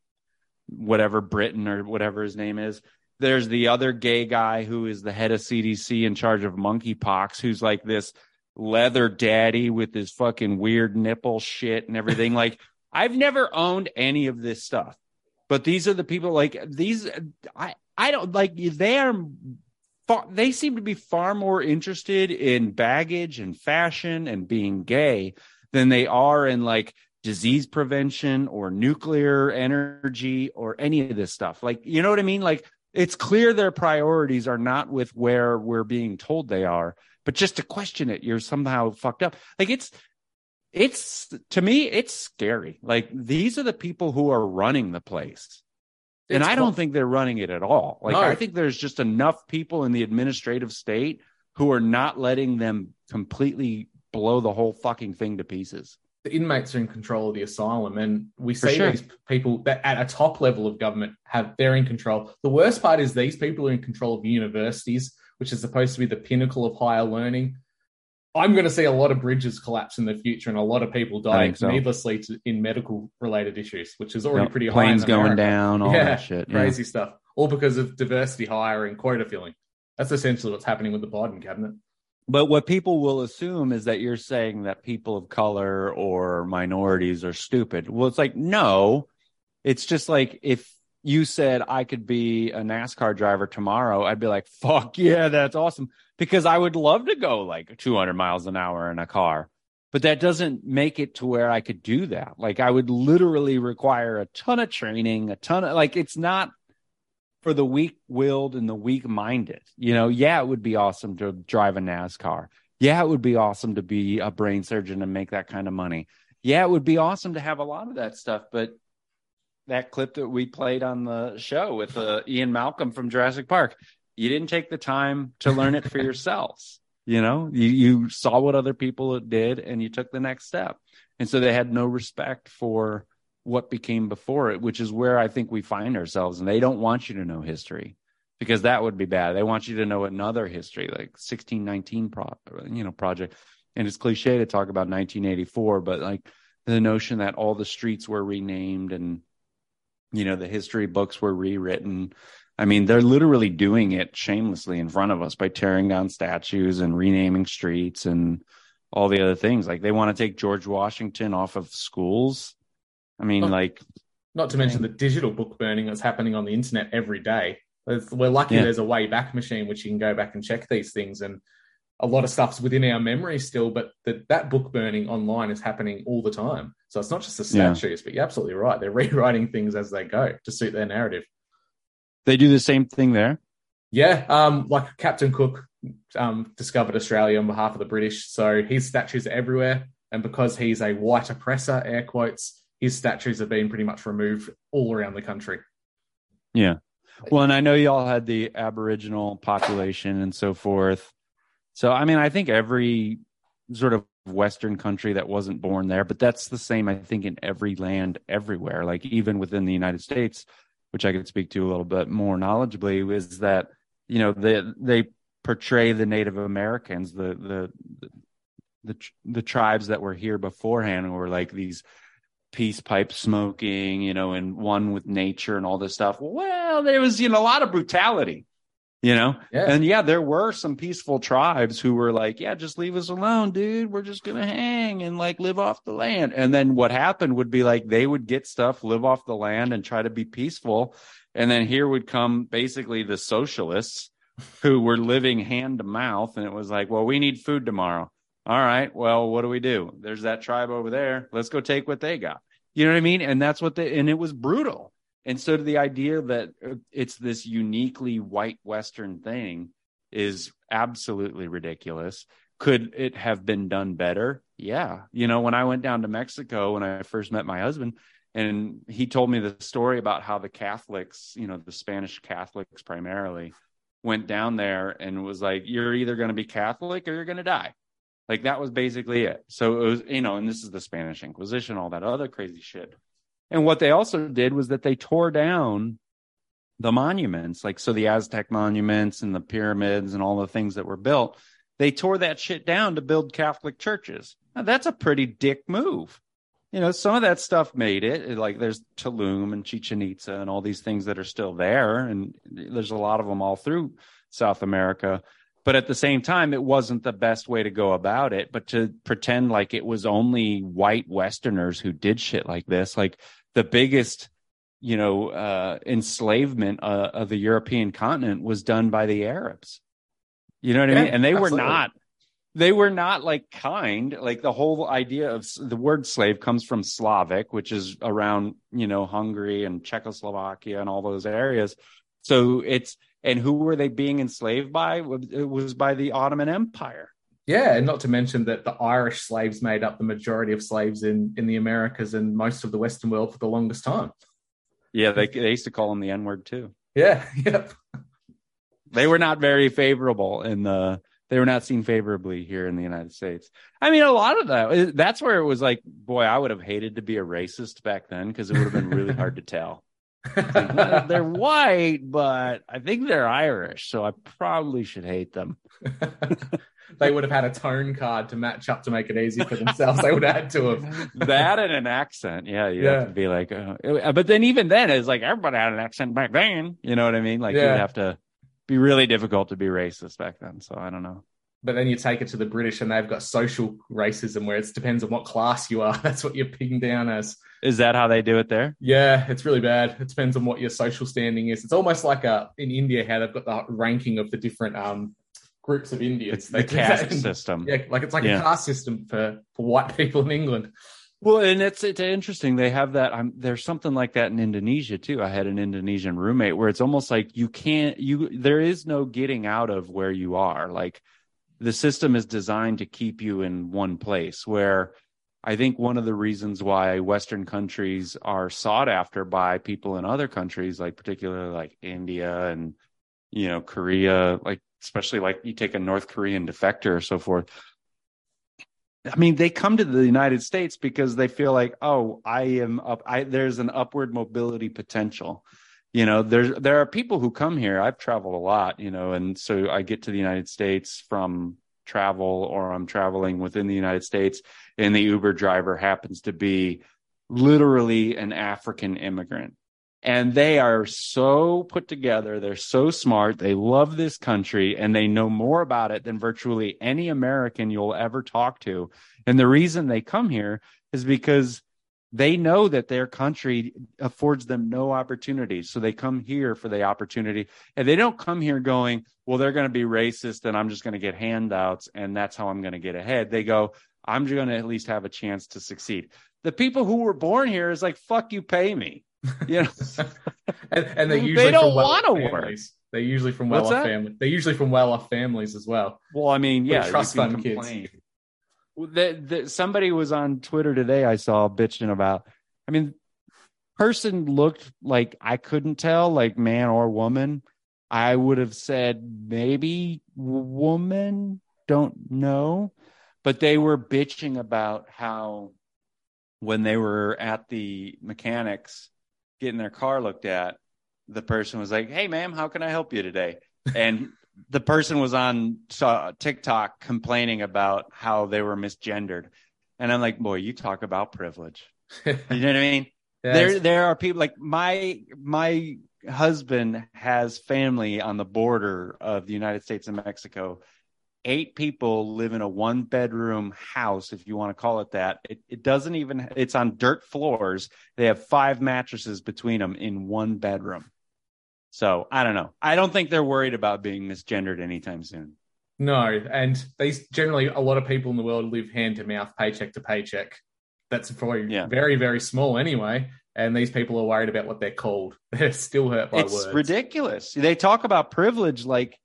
whatever britain or whatever his name is. There's the other gay guy who is the head of cdc in charge of monkeypox who's like this leather daddy with his fucking weird nipple shit and everything. Like i've never owned any of this stuff but these are the people like these i i don't like they are far, they seem to be far more interested in baggage and fashion and being gay than they are in like disease prevention or nuclear energy or any of this stuff. Like you know what i mean? Like it's clear their priorities are not with where we're being told they are but just to question it you're somehow fucked up. Like it's it's to me it's scary like these are the people who are running the place and It's i don't think they're running it at all like No. i think there's just enough people in the administrative state who are not letting them completely blow the whole fucking thing to pieces the inmates are in control of the asylum, and we For see sure. these people that at a top level of government have they're in control. The worst part is these people are in control of universities, which is supposed to be the pinnacle of higher learning. I'm going to see a lot of bridges collapse in the future, and a lot of people dying so. needlessly to, in medical related issues, which is already Yep. pretty high. planes going down all yeah, that shit yeah. crazy stuff, all because of diversity hiring, quota filling. That's essentially what's happening with the Biden cabinet. But what people will assume is that you're saying that people of color or minorities are stupid. Well, it's like, no, it's just like if you said I could be a NASCAR driver tomorrow, I'd be like, fuck yeah, that's awesome. Because I would love to go like 200 miles an hour in a car. But that doesn't make it to where I could do that. Like I would literally require a ton of training, a ton of like, it's not for the weak willed and the weak minded. You know, yeah, it would be awesome to drive a NASCAR. Yeah, it would be awesome to be a brain surgeon and make that kind of money. Yeah, it would be awesome to have a lot of that stuff. But that clip that we played on the show with uh, Ian Malcolm from Jurassic Park, you didn't take the time to learn it for yourselves. You know, you, you saw what other people did and you took the next step. And so they had no respect for what became before it, which is where I think we find ourselves. And they don't want you to know history because that would be bad. They want you to know another history, like 1619 pro, you know, project. And it's cliche to talk about 1984, but like the notion that all the streets were renamed and, you know, the history books were rewritten. I mean, they're literally doing it shamelessly in front of us by tearing down statues and renaming streets and all the other things. Like they want to take George Washington off of schools. I mean, Oh. like, Not to mention the digital book burning that's happening on the internet every day. We're lucky Yeah. there's a way back machine which you can go back and check these things, and a lot of stuff's within our memory still. But that that book burning online is happening all the time. So it's not just the Yeah. statues, but you're absolutely right. They're rewriting things as they go to suit their narrative. They do the same thing there. Yeah, um, like Captain Cook um, discovered Australia on behalf of the British, so his statues are everywhere. And because he's a white oppressor, air quotes, his statues have been pretty much removed all around the country. Yeah. Well, and I know y'all had the Aboriginal population and so forth. So, I mean, I think every sort of Western country that wasn't born there, but that's the same, I think, in every land everywhere. Like even within the United States, which I could speak to a little bit more knowledgeably, is that, you know, they, they portray the Native Americans, the, the, the, the, the tribes that were here beforehand were like these peace pipe smoking, you know, and one with nature and all this stuff. Well, there was, you know, a lot of brutality, you know? Yeah. And yeah, there were some peaceful tribes who were like, yeah, just leave us alone, dude. We're just to hang and like live off the land. And then what happened would be like they would get stuff, live off the land and try to be peaceful. And then here would come basically the socialists who were living hand to mouth. And it was like, well, we need food tomorrow. All right. Well, what do we do? There's that tribe over there. Let's go take what they got. You know what I mean? And that's what they, and it was brutal. And so the idea that uh, it's this uniquely white Western thing is absolutely ridiculous. Could it have been done better? Yeah. You know, when I went down to Mexico when I first met my husband, and he told me the story about how the Catholics, you know, the Spanish Catholics primarily, went down there and was like, you're either going to be Catholic or you're going to die. Like that was basically it. So it was, you know, and this is the Spanish Inquisition, all that other crazy shit. And what they also did was that they tore down the monuments, like so the Aztec monuments and the pyramids and all the things that were built. They tore that shit down to build Catholic churches. Now, that's a pretty dick move. You know, some of that stuff made it. Like there's Tulum and Chichen Itza and all these things that are still there, and there's a lot of them all through South America but at the same time it wasn't the best way to go about it but to pretend like it was only white westerners who did shit like this like the biggest you know uh enslavement uh, of the european continent was done by the arabs you know what i mean and they absolutely. were not they were not like kind like the whole idea of the word slave comes from slavic which is around you know hungary and czechoslovakia and all those areas so it's and who were they being enslaved by? It was by the Ottoman Empire. Yeah, and not to mention that the Irish slaves made up the majority of slaves in, in the Americas and most of the Western world for the longest time. Yeah, they they used to call them the N word too. Yeah, yep. They were not very favorable in the. They were not seen favorably here in the United States. I mean, a lot of that. Eh, that's where it was like, boy, I would have hated to be a racist back then because it would have been really hard to tell. Like, well, they're white, but I think they're Irish, so I probably should hate them. they would have had a tone card to match up to make it easy for themselves. they would have had to have. that and an accent. Yeah, you Yeah. have to be like, uh, but then even then, it's like everybody had an accent back then. You know what I mean? Like Yeah. you'd have to be really difficult to be racist back then. So I don't know. But then you take it to the British and they've got social racism where it depends on what class you are. That's what you're pinned down as. Is that how they do it there? Yeah, it's really bad. It depends on what your social standing is. It's almost like a, in India how they've got the ranking of the different um, groups of Indians. It's the caste in- system. Yeah, like it's like Yeah. a caste system for, for white people in England. Well, and it's it's interesting. They have that. Um, there's something like that in Indonesia too. I had an Indonesian roommate where it's almost like you can't you. There is no getting out of where you are. Like the system is designed to keep you in one place. Where I think one of the reasons why Western countries are sought after by people in other countries, like particularly like India and you know Korea, like especially like you take a North Korean defector or so forth. I mean, they come to the United States because they feel like, oh, I am up. I there's an upward mobility potential. You know, there's there are people who come here. I've traveled a lot, you know, and so I get to the United States from travel, or I'm traveling within the United States, and the Uber driver happens to be literally an African immigrant. And they are so put together. They're so smart. They love this country and they know more about it than virtually any American you'll ever talk to. And the reason they come here is because they know that their country affords them no opportunities. So they come here for the opportunity. And they don't come here going, well, they're going to be racist and I'm just going to get handouts and that's how I'm going to get ahead. They go, I'm going to at least have a chance to succeed. The people who were born here is like, fuck you, pay me. You know, and, and they're They don't wanna work. They're usually from well-off families. They're usually from well-off families as well. well, I mean, yeah, trust fund kids. complain. Well, The, the, somebody was on Twitter today. I saw bitching about. I mean, person looked like I couldn't tell, like man or woman. I would have said maybe woman. Don't know, but they were bitching about how when they were at the mechanics getting their car looked at, the person was like, "Hey, ma'am, how can I help you today?" And the person was on uh, TikTok complaining about how they were misgendered, and I'm like, "Boy, you talk about privilege." You know what I mean? Yeah, there, there are people like my my husband has family on the border of the United States and Mexico. Eight people live in a one bedroom house, if you want to call it that. It, it doesn't even, it's on dirt floors. They have five mattresses between them in one bedroom. So I don't know. I don't think they're worried about being misgendered anytime soon. No, and these generally a lot of people in the world live hand to mouth, paycheck to paycheck. That's probably Yeah. very, very small anyway. And these people are worried about what they're called. They're still hurt by words. it's words. ridiculous. They talk about privilege like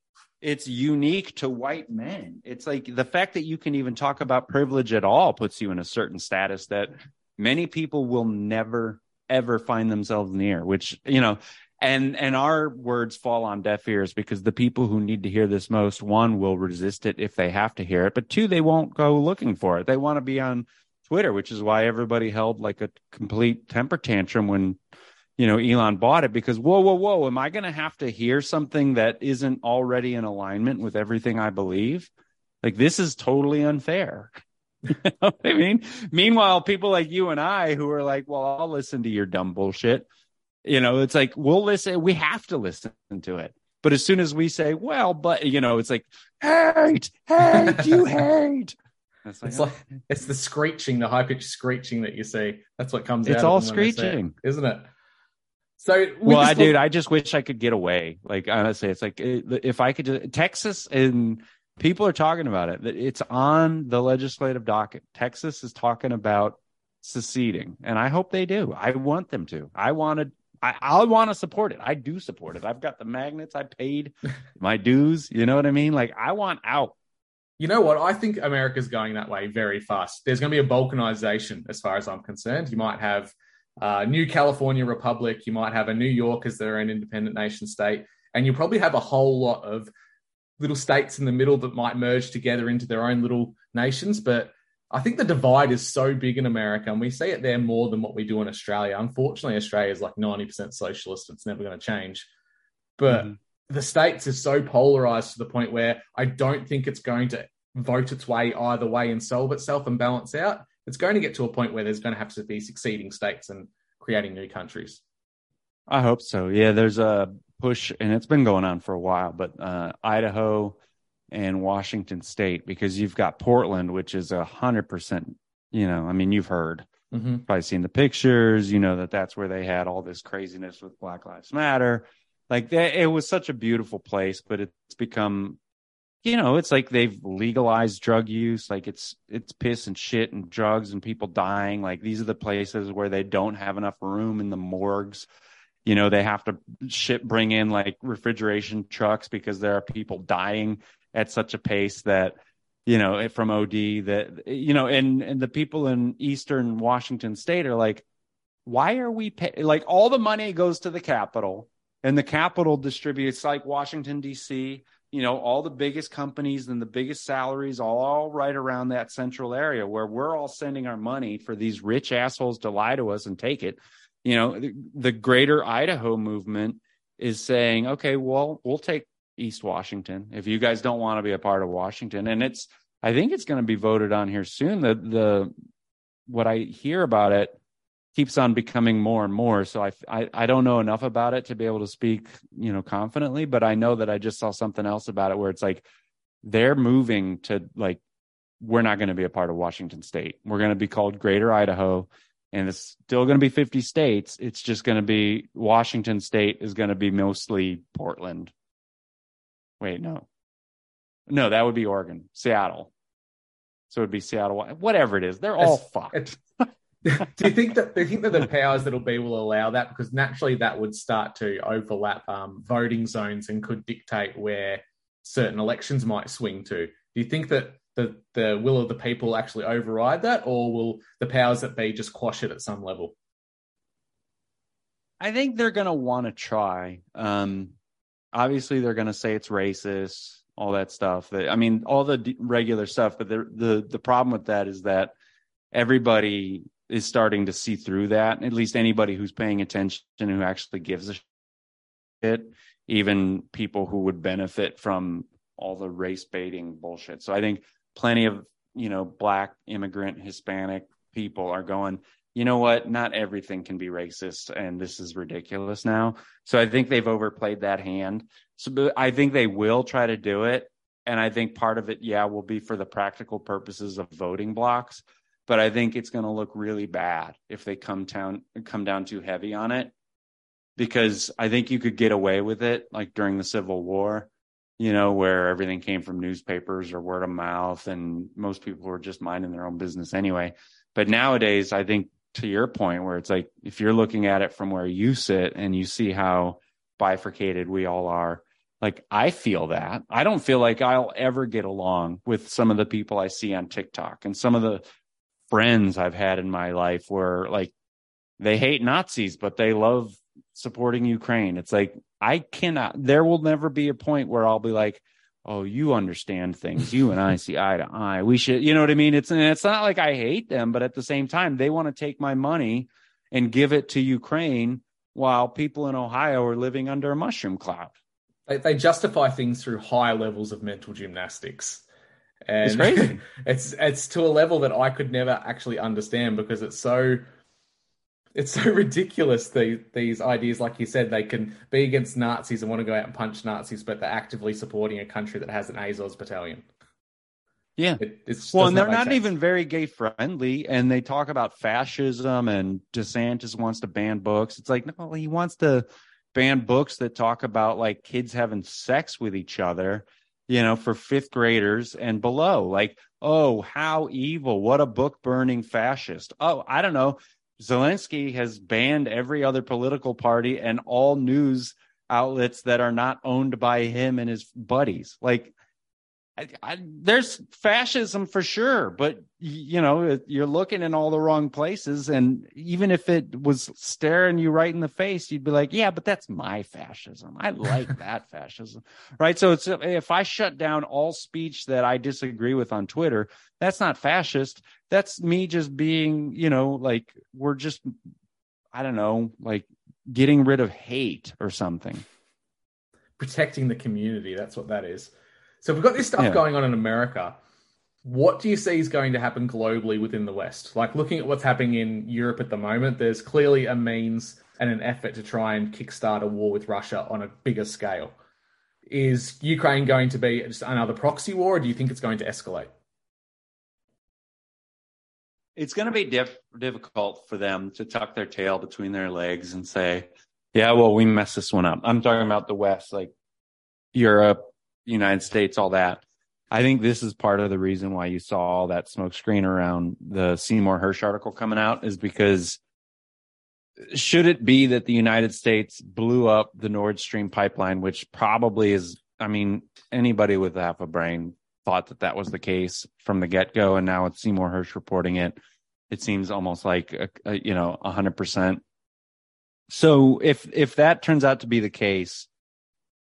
it's unique to white men. It's like the fact that you can even talk about privilege at all puts you in a certain status that many people will never ever find themselves near, which, you know, and and our words fall on deaf ears because the people who need to hear this most one will resist it if they have to hear it, but two they won't go looking for it. They want to be on Twitter, which is why everybody held like a complete temper tantrum when you know Elon bought it because whoa whoa whoa am I going to have to hear something that isn't already in alignment with everything I believe like this is totally unfair you know I mean meanwhile people like you and I who are like well I'll listen to your dumb bullshit you know it's like we'll listen we have to listen to it but as soon as we say well but you know it's like hate hate you hate it's like, It's like oh. it's the screeching, the high pitched screeching that you see. That's what comes It's out. of all them when they say it, screeching. isn't it? So, with well, I book- dude, I just wish I could get away. Like honestly, it's like if I could just Texas and people are talking about it. that It's on the legislative docket. Texas is talking about seceding, and I hope they do. I want them to. I wanted. I, I want to support it. I do support it. I've got the magnets. I paid my dues. You know what I mean? Like I want out. You know what? I think America's going that way very fast. There's going to be a balkanization, as far as I'm concerned. You might have uh, New California Republic. You might have a New York as their own independent nation state, and you probably have a whole lot of little states in the middle that might merge together into their own little nations. But I think the divide is so big in America, and we see it there more than what we do in Australia. Unfortunately, Australia is like 90% socialist. It's never going to change. But Mhm. the states is so polarized to the point where I don't think it's going to vote its way either way and solve itself and balance out. It's going to get to a point where there's going to have to be succeeding states and creating new countries. I hope so. Yeah, there's a push, and it's been going on for a while, but uh, Idaho and Washington State, because you've got Portland, which is a hundred percent. You know, I mean, you've heard, Mm-hmm. probably seen the pictures. You know that that's where they had all this craziness with Black Lives Matter. Like that, it was such a beautiful place, but it's become, you know, it's like they've legalized drug use. Like it's it's piss and shit and drugs and people dying. Like these are the places where they don't have enough room in the morgues you know they have to ship bring in like refrigeration trucks because there are people dying at such a pace that you know eh, from od that you know and and the people in eastern washington state are like why are we pay like all the money goes to the capital and the capital distributes like washington dc you know all the biggest companies and the biggest salaries all, right around that central area where we're all sending our money for these rich assholes to lie to us and take it. You know the, the greater idaho movement is saying okay well we'll take east washington if you guys don't want to be a part of washington. And it's i think it's going to be voted on here soon. The the what i hear about it keeps on becoming more and more so I, I i don't know enough about it to be able to speak you know confidently but i know that i just saw something else about it where it's like they're moving to like we're not going to be a part of washington state we're going to be called greater idaho and it's still going to be 50 states. It's just going to be Washington state is going to be mostly Portland. Wait, no. No, that would be Oregon, Seattle. So it would be Seattle, whatever it is. They're all It's- fucked. it's- do you think that do you think that the powers that'll be will allow that? Because naturally that would start to overlap um, voting zones and could dictate where certain elections might swing to. Do you think that the the will of the people actually override that, or will the powers that be just quash it at some level? I think they're going to want to try. Um, obviously, they're going to say it's racist, all that stuff. I mean, all the regular stuff. But the the the problem with that is that everybody is starting to see through that. At least anybody who's paying attention who actually gives a shit, even people who would benefit from all the race baiting bullshit. So I think plenty of you know black immigrant Hispanic people are going you know what? Not everything can be racist, and this is ridiculous now. So I think they've overplayed that hand. So I think they will try to do it, and I think part of it, yeah, will be for the practical purposes of voting blocks. But I think it's going to look really bad if they come down come down too heavy on it, because I think you could get away with it, like during the Civil War, you know, where everything came from newspapers or word of mouth, and most people were just minding their own business anyway. But nowadays, I think to your point, where it's like if you're looking at it from where you sit and you see how bifurcated we all are, like I feel that. I don't feel like I'll ever get along with some of the people I see on TikTok and some of the friends I've had in my life where like they hate Nazis, but they love supporting Ukraine. It's like I cannot, there will never be a point where I'll be like, oh, you understand things. You and I see eye to eye. We should, you know what I mean? It's and it's not like I hate them, but at the same time, they want to take my money and give it to Ukraine while people in Ohio are living under a mushroom cloud. They, they justify things through high levels of mental gymnastics. And It's crazy. it's it's to a level that I could never actually understand because it's so it's so ridiculous the, these ideas like you said they can be against Nazis and want to go out and punch Nazis but they're actively supporting a country that has an Azov battalion. Yeah. It, it's Well, and they're not sense. even very gay friendly, and they talk about fascism and DeSantis wants to ban books. It's like, no, he wants to ban books that talk about like kids having sex with each other, you know, for fifth graders and below. Like, oh, how evil. What a book burning fascist. Oh, I don't know. Zelensky has banned every other political party and all news outlets that are not owned by him and his buddies. Like, I, I, there's fascism for sure, but you know you're looking in all the wrong places, and even if it was staring you right in the face, you'd be like, "Yeah, but that's my fascism. I like that fascism, right?" So it's if I shut down all speech that I disagree with on Twitter, that's not fascist. That's me just being, you know, like we're just, I don't know, like getting rid of hate or something. protecting the community. That's what that is. So we've got this stuff Yeah. going on in America. What do you see is going to happen globally within the West? Like looking at what's happening in Europe at the moment, there's clearly a means and an effort to try and kickstart a war with Russia on a bigger scale. Is Ukraine going to be just another proxy war, or do you think it's going to escalate? it's going to be diff- difficult for them to tuck their tail between their legs and say, yeah, well, we messed this one up. I'm talking about the West, like Europe, United States, all that. I think this is part of the reason why you saw all that smoke screen around the Seymour Hersh article coming out is because should it be that the United States blew up the Nord Stream pipeline, which probably is, I mean, anybody with half a brain thought that that was the case from the get go, and now with Seymour Hersh reporting it. It seems almost like a, a, you know a hundred percent. So if if that turns out to be the case,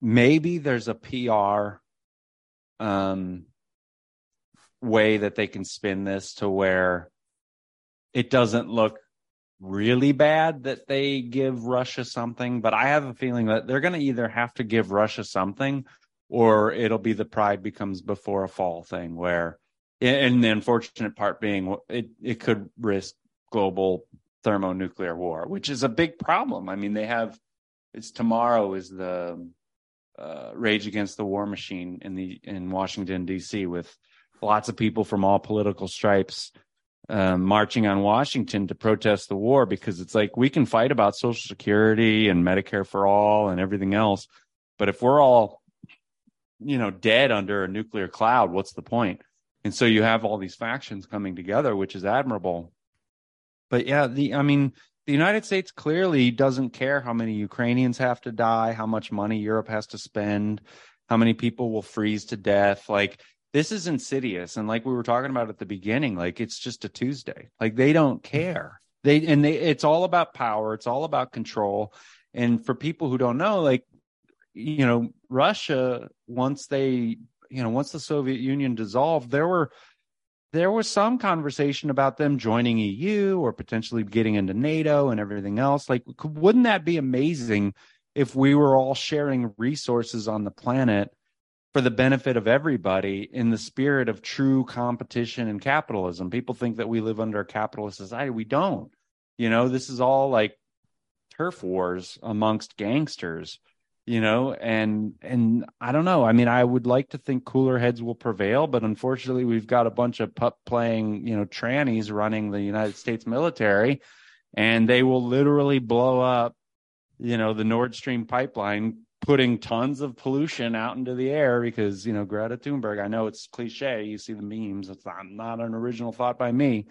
maybe there's a PR um, way that they can spin this to where it doesn't look really bad that they give Russia something, but I have a feeling that they're going to either have to give Russia something or it'll be the pride becomes before a fall thing where and the unfortunate part being it it could risk global thermonuclear war which is a big problem. I mean they have it's tomorrow is the uh, rage against the war machine in the in washington d.c with lots of people from all political stripes um, marching on Washington to protest the war because it's like we can fight about Social Security and Medicare for all and everything else, but if we're all, you know, dead under a nuclear cloud, what's the point? And so you have all these factions coming together, which is admirable. But yeah, the I mean, the United States clearly doesn't care how many Ukrainians have to die, how much money Europe has to spend, how many people will freeze to death. Like this is insidious. And like we were talking about at the beginning like it's just a tuesday. Like they don't care. They and they it's all about power. It's all about control. And for people who don't know like you know russia once they you know once the soviet union dissolved there were there was some conversation about them joining eu or potentially getting into nato and everything else like wouldn't that be amazing if we were all sharing resources on the planet for the benefit of everybody in the spirit of true competition and capitalism. People think that we live under a capitalist society. We don't. You know, this is all like turf wars amongst gangsters, you know, and and I don't know. I mean, I would like to think cooler heads will prevail, but unfortunately we've got a bunch of pup playing, you know, trannies running the United States military and they will literally blow up, you know, the Nord Stream pipeline putting tons of pollution out into the air because you know Greta Thunberg. I know it's cliche. You see the memes. It's not not an original thought by me,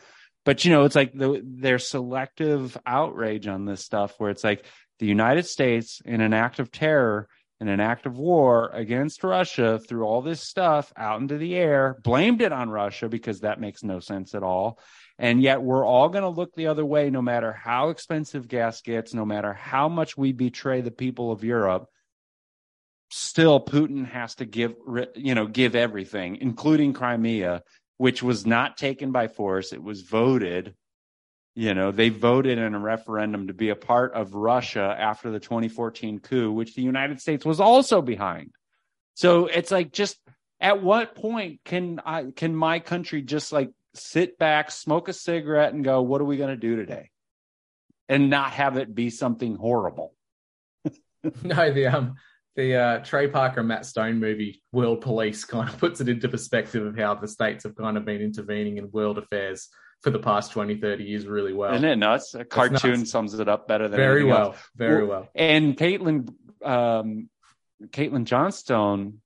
but you know it's like the, their selective outrage on this stuff, where it's like the United States in an act of terror. In an act of war against Russia, threw all this stuff out into the air, blamed it on Russia because that makes no sense at all. And yet we're all going to look the other way no matter how expensive gas gets, no matter how much we betray the people of Europe still Putin has to give you know give everything, including Crimea, which was not taken by force. It was voted. You know, they voted in a referendum to be a part of Russia after the 2014 coup, which the United States was also behind. So it's like just at what point can I can my country just like sit back, smoke a cigarette and go, what are we going to do today? And not have it be something horrible. no, the um the uh, Trey Parker Matt Stone movie World Police kind of puts it into perspective of how the states have kind of been intervening in world affairs for the past 20, 30 years really well. Isn't it nuts? A cartoon nuts. sums it up better than very well, else. very well. And Caitlin, um, Caitlin Johnstone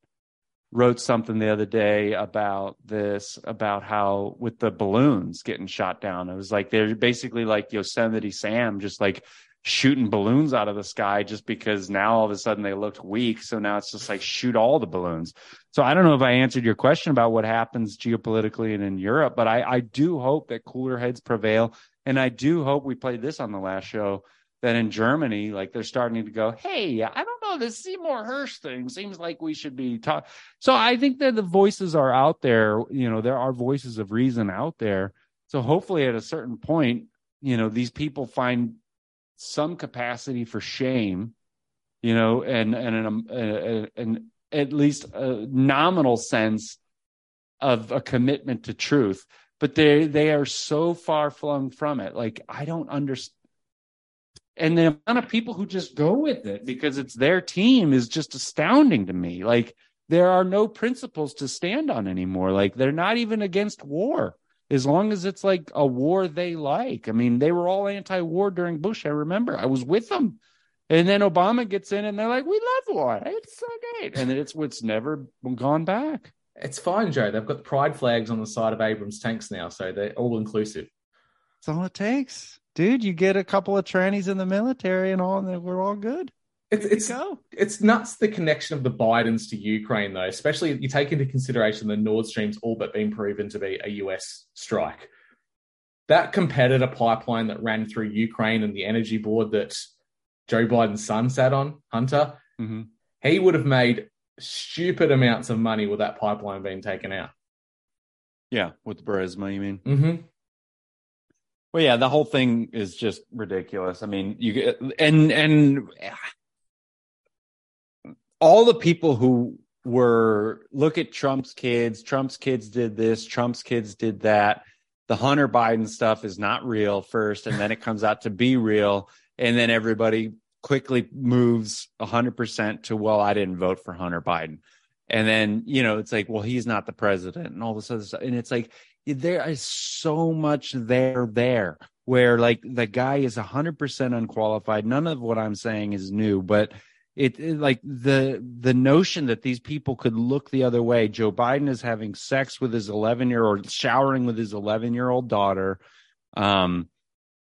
wrote something the other day about this, about how with the balloons getting shot down, it was like they're basically like Yosemite Sam, just like shooting balloons out of the sky just because now all of a sudden they looked weak. So now it's just like shoot all the balloons. So I don't know if I answered your question about what happens geopolitically and in Europe, but I, I do hope that cooler heads prevail. And I do hope we played this on the last show that in Germany, like they're starting to go, Hey, I don't know, this Seymour Hersh thing seems like we should be talking. So I think that the voices are out there. You know, there are voices of reason out there. So hopefully at a certain point, you know, these people find some capacity for shame, you know, and and an, an, an at least a nominal sense of a commitment to truth. But they they are so far flung from it. Like I don't understand. And the amount of people who just go with it because it's their team is just astounding to me. Like there are no principles to stand on anymore. Like they're not even against war as long as it's like a war they like. I mean, they were all anti-war during Bush. I remember I was with them. And then Obama gets in and they're like, we love war. It's so great. And it's what's never gone back. It's fine, Joe. They've got the pride flags on the side of Abrams tanks now, so they're all inclusive. That's all it takes. Dude, you get a couple of trannies in the military and all, and we're all good. It's it's it's nuts the connection of the Bidens to Ukraine though, especially you take into consideration the Nord Stream's all but been proven to be a US strike. That competitor pipeline that ran through Ukraine and the energy board that Joe Biden's son sat on, Hunter, mm-hmm. he would have made stupid amounts of money with that pipeline being taken out. Yeah, with the Burisma, you mean? Mm-hmm. Well, yeah, the whole thing is just ridiculous. I mean, you get and and all the people who were look at Trump's kids, Trump's kids did this, Trump's kids did that. The Hunter Biden stuff is not real first, and then it comes out to be real, and then everybody quickly moves 100% to, well, I didn't vote for Hunter Biden. And then, you know, it's like, well, he's not the president and all this other stuff. And it's like, there is so much there there where like the guy is 100% unqualified none of what i'm saying is new but it, it, like the the notion that these people could look the other way joe biden is having sex with his 11 year old showering with his 11 year old daughter um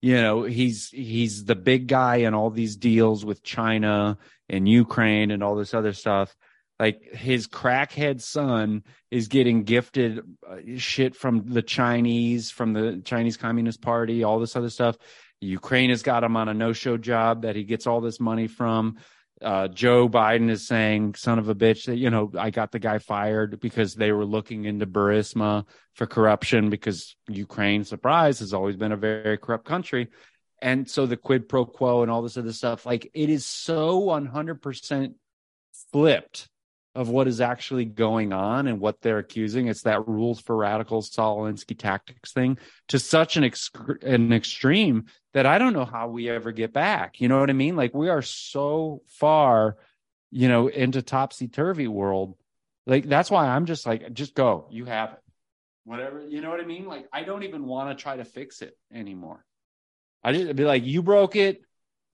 you know he's he's the big guy in all these deals with china and ukraine and all this other stuff. Like his crackhead son is getting gifted uh, shit from the chinese from the chinese communist party all this other stuff. Ukraine has got him on a no-show job that he gets all this money from uh, Joe Biden is saying, son of a bitch, that, you know, I got the guy fired because they were looking into Burisma for corruption because Ukraine, surprise, has always been a very corrupt country. And so the quid pro quo and all this other stuff, like it is so 100% flipped of what is actually going on and what they're accusing. It's that rules for radicals, Saul Alinsky tactics thing to such an, ex- an extreme that I don't know how we ever get back. You know what I mean? Like we are so far, you know, into topsy turvy world. Like that's why I'm just like, just go. You have it. Whatever. You know what I mean? Like I don't even want to try to fix it anymore. I just be like, you broke it.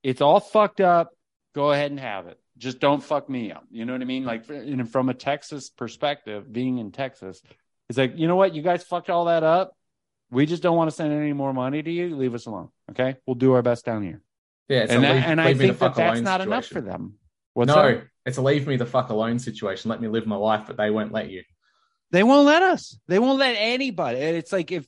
It's all fucked up. Go ahead and have it just don't fuck me up. You know what I mean? Like and from a Texas perspective, being in Texas, it's like, you know what? You guys fucked all that up. We just don't want to send any more money to you. Leave us alone. Okay. We'll do our best down here. Yeah. and that, leave, and leave I think that that's not situation. enough for them. What's no, that? it's a leave me the fuck alone situation. Let me live my life, but they won't let you. They won't let us. They won't let anybody. And it's like if,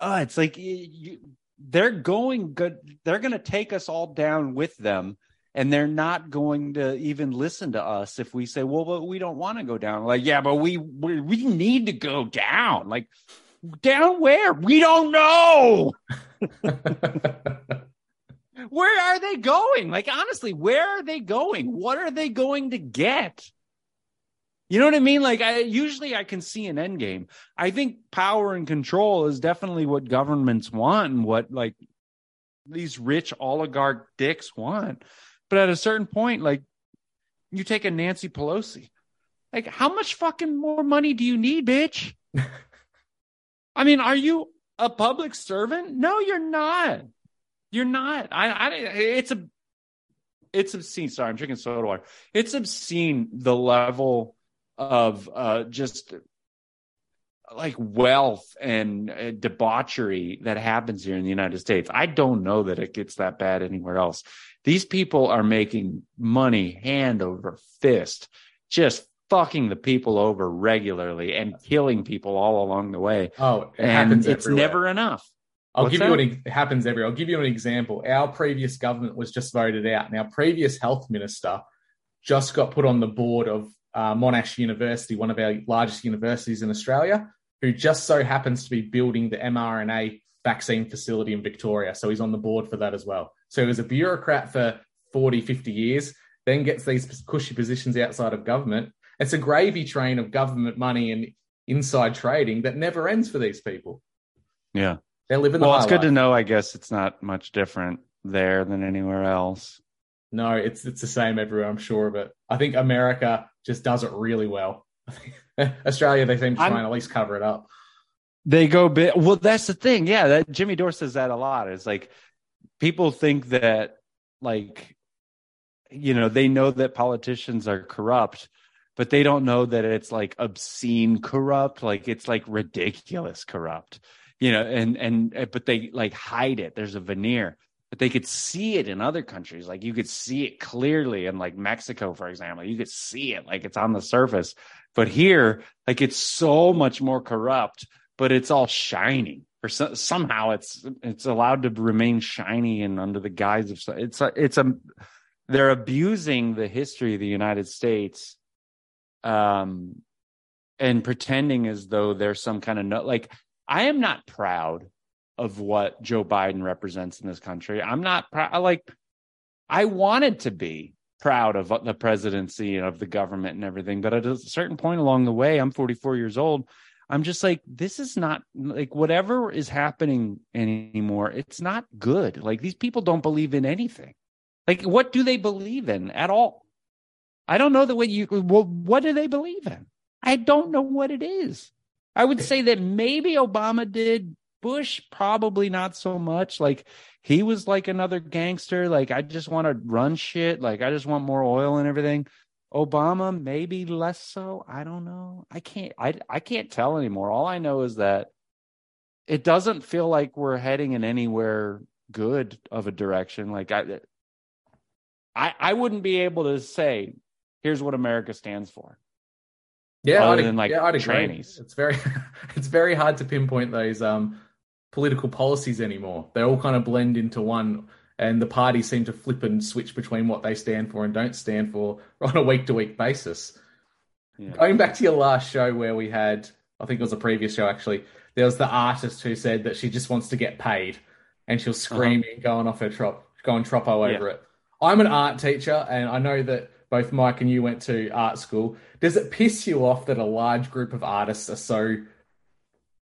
uh, it's like you, they're going good. They're going to take us all down with them and they're not going to even listen to us if we say, "Well, but we don't want to go down." Like, yeah, but we, we we need to go down. Like, down where? We don't know. where are they going? Like, honestly, where are they going? What are they going to get? You know what I mean? Like, I usually I can see an end game. I think power and control is definitely what governments want and what like these rich oligarch dicks want. But at a certain point, like you take a Nancy Pelosi, like how much fucking more money do you need, bitch? I mean, are you a public servant? No, you're not. You're not. I, I it's a it's obscene. Sorry, I'm drinking soda water. It's obscene the level of uh just like wealth and uh, debauchery that happens here in the United States. I don't know that it gets that bad anywhere else. These people are making money hand over fist, just fucking the people over regularly and killing people all along the way. Oh, it and it's everywhere. never enough. I'll What's give that? you an it happens everywhere. I'll give you an example. Our previous government was just voted out, our previous health minister just got put on the board of uh, Monash University, one of our largest universities in Australia, who just so happens to be building the mRNA vaccine facility in Victoria. So he's on the board for that as well. So he was a bureaucrat for 40, 50 years, then gets these cushy positions outside of government. It's a gravy train of government money and inside trading that never ends for these people. Yeah. They're living the Well, it's good life. to know. I guess it's not much different there than anywhere else. No, it's it's the same everywhere. I'm sure of it. I think America just does it really well. Australia, they seem to try I'm- and at least cover it up. They go bit. Well, that's the thing. Yeah, that Jimmy Dore says that a lot. It's like people think that, like, you know, they know that politicians are corrupt, but they don't know that it's like obscene corrupt. Like it's like ridiculous corrupt. You know, and and eh, but they like hide it. There's a veneer. But they could see it in other countries. Like you could see it clearly in like Mexico, for example. You could see it like it's on the surface. But here, like it's so much more corrupt but it's all shiny or so, somehow it's it's allowed to remain shiny and under the guise of it's a, it's a they're abusing the history of the United States um and pretending as though there's some kind of no like I am not proud of what Joe Biden represents in this country. I'm not proud like I wanted to be proud of the presidency and of the government and everything but at a certain point along the way I'm 44 years old I'm just like, this is not like whatever is happening anymore. It's not good. Like these people don't believe in anything. Like, what do they believe in at all? I don't know the way you, well, what do they believe in? I don't know what it is. I would say that maybe Obama did. Bush probably not so much. Like he was like another gangster. Like I just want to run shit. Like I just want more oil and everything. Obama maybe less so. I don't know. I can't. I I can't tell anymore. All I know is that it doesn't feel like we're heading in anywhere good of a direction. Like I, I, I wouldn't be able to say, here's what America stands for. Yeah, other I'd, than like yeah, I'd agree. trannies. It's very, it's very hard to pinpoint those um, political policies anymore. They all kind of blend into one, and the parties seem to flip and switch between what they stand for and don't stand for on a week to week basis. Yeah. Going back to your last show where we had, I think it was a previous show actually, there was the artist who said that she just wants to get paid and she was screaming, going off her trop, going troppo over Uh-huh. Yeah. it. I'm an art teacher and I know that both Mike and you went to art school. Does it piss you off that a large group of artists are so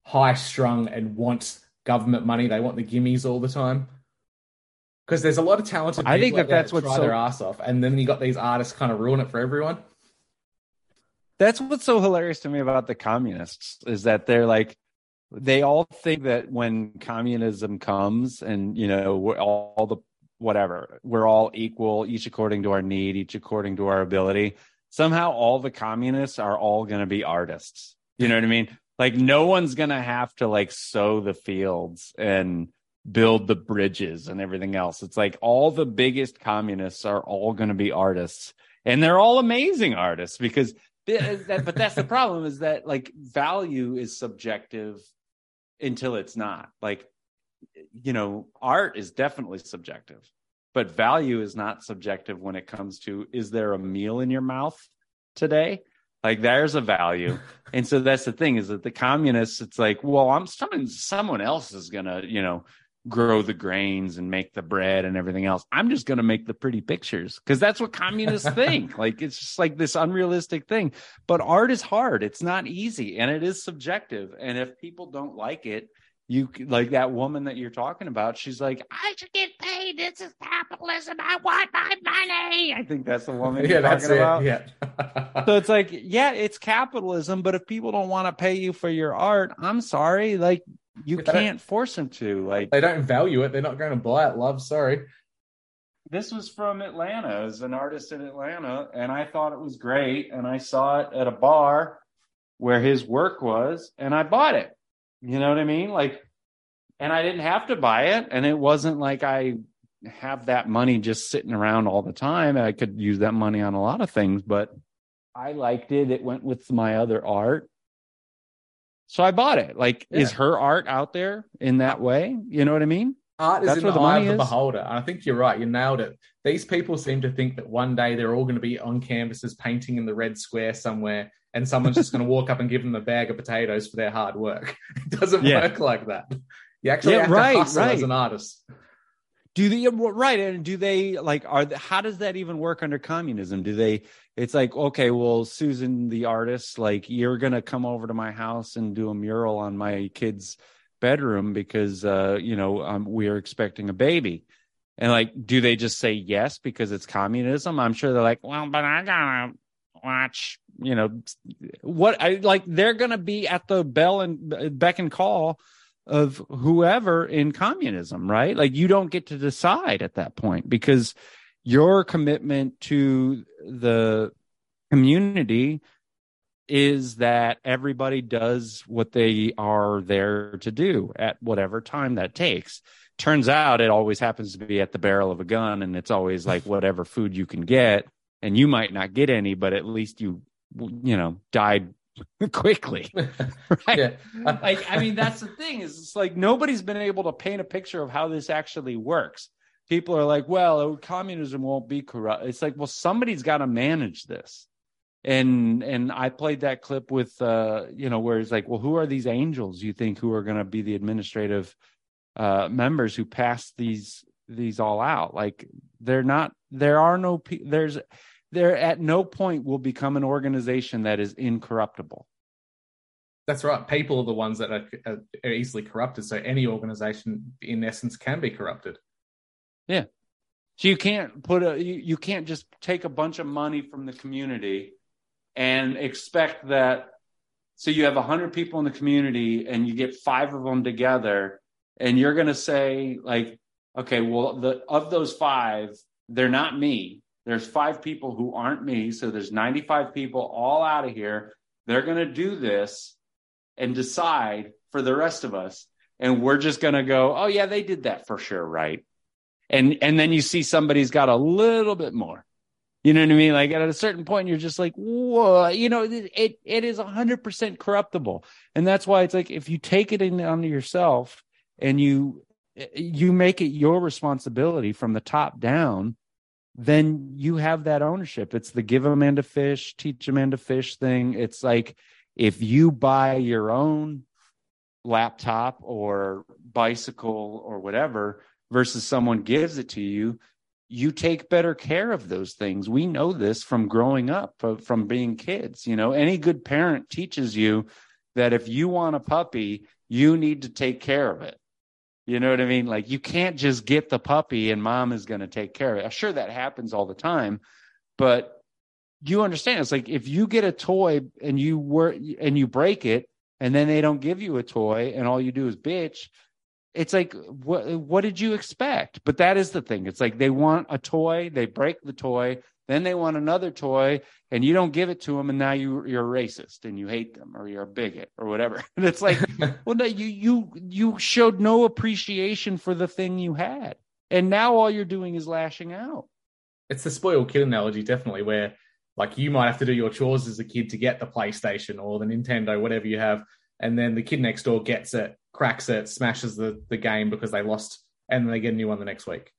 high strung and want government money? They want the gimmies all the time? Because there's a lot of talented people I think that that's what's try so- their ass off, and then you got these artists kind of ruin it for everyone. That's what's so hilarious to me about the communists is that they're like, they all think that when communism comes and, you know, we're all, all the whatever, we're all equal, each according to our need, each according to our ability. Somehow all the communists are all going to be artists. You know what I mean? Like no one's going to have to like sow the fields and build the bridges and everything else. It's like all the biggest communists are all going to be artists and they're all amazing artists because uh, that, but that's the problem is that like value is subjective until it's not. Like you know art is definitely subjective but value is not subjective when it comes to is there a meal in your mouth today? Like there's a value. And so that's the thing is that the communists it's like well i'm someone someone else is gonna you know grow the grains and make the bread and everything else. I'm just gonna make the pretty pictures because that's what communists think. Like it's just like this unrealistic thing. But art is hard. It's not easy and it is subjective. And if people don't like it you like that woman that you're talking about she's like i should get paid. This is capitalism. I want my money. I think that's the woman yeah, you're talking it. about. Yeah. so it's like yeah it's capitalism but if people don't want to pay you for your art i'm sorry. Like you If can't force them to like they don't value it. They're not going to buy it. Love, sorry. this was from Atlanta as an artist in Atlanta, and I thought it was great. And I saw it at a bar where his work was, and I bought it. You know what I mean? Like, and I didn't have to buy it, and it wasn't like I have that money just sitting around all the time. I could use that money on a lot of things, but I liked it. It went with my other art. So I bought it. Like, is her art out there in that uh, way? You know what I mean? Art is That's in the, the eye of the is. beholder. And I think you're right. You nailed it. These people seem to think that one day they're all going to be on canvases painting in the red square somewhere, and someone's just going to walk up and give them a bag of potatoes for their hard work. It doesn't Yeah. work like that. You actually Yeah, have right, to hustle right. as an artist. Do they right? And do they like are the, how does that even work under communism? Do they? It's like okay, well, Susan, the artist, like you're gonna come over to my house and do a mural on my kid's bedroom because uh, you know um, we are expecting a baby. And like, do they just say yes because it's communism? I'm sure they're like, well, but I gotta watch, you know, what I like. They're gonna be at the bell and beck and call of whoever in communism, right? Like you don't get to decide at that point because your commitment to the community is that everybody does what they are there to do at whatever time that takes. Turns out it always happens to be at the barrel of a gun and it's always like whatever food you can get and you might not get any but at least you you know died quickly right? Like i mean that's the thing is it's like nobody's been able to paint a picture of how this actually works people are like well communism won't be corrupt it's like well somebody's got to manage this and and i played that clip with uh you know where it's like well who are these angels you think who are going to be the administrative uh members who pass these these all out like they're not there are no there's there at no point will become an organization that is incorruptible That's right. People are the ones that are, are easily corrupted. So any organization, in essence, can be corrupted. So you can't put a you, you can't just take a bunch of money from the community and expect that So you have 100 people in the community and you get five of them together and you're going to say like okay, well the of those 5, they're not me. There's 5 people who aren't me, so there's 95 people all out of here. They're going to do this and decide for the rest of us and we're just going to go, "Oh yeah, they did that for sure, right?" And and then you see somebody's got a little bit more you know what I mean? Like at a certain point, you're just like, whoa, you know, it it, it is hundred percent corruptible, and that's why it's like if you take it in onto yourself and you you make it your responsibility from the top down, then you have that ownership. It's the give a man to fish, teach a man to fish thing. It's like if you buy your own laptop or bicycle or whatever versus someone gives it to you you take better care of those things. We know this from growing up, from being kids. You know, any good parent teaches you that if you want a puppy, you need to take care of it. You know what I mean? Like you can't just get the puppy and mom is going to take care of it. Sure, that happens all the time, but you understand it's like if you get a toy and you work and you break it and then they don't give you a toy and all you do is bitch it's like what what did you expect? But that is the thing. It's like they want a toy they break the toy then they want another toy and you don't give it to them and now you you're racist and you hate them or you're a bigot or whatever. And it's like well no you you you showed no appreciation for the thing you had and now all you're doing is lashing out. It's the spoiled kid analogy definitely where like you might have to do your chores as a kid to get the playstation or the nintendo whatever you have and then the kid next door gets it, cracks it, smashes the, the game because they lost, and then they get a new one the next week.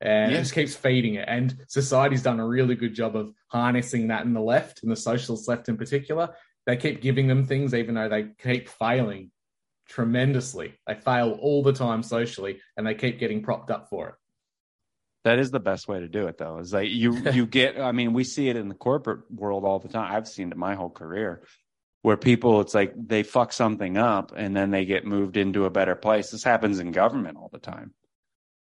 And yeah. it just keeps feeding it. And society's done a really good job of harnessing that in the left, in the socialist left in particular. They keep giving them things, even though they keep failing tremendously. They fail all the time socially, and they keep getting propped up for it. That is the best way to do it, though. Is like you you get. I mean, we see it in the corporate world all the time. I've seen it my whole career where people it's like they fuck something up and then they get moved into a better place. This happens in government all the time.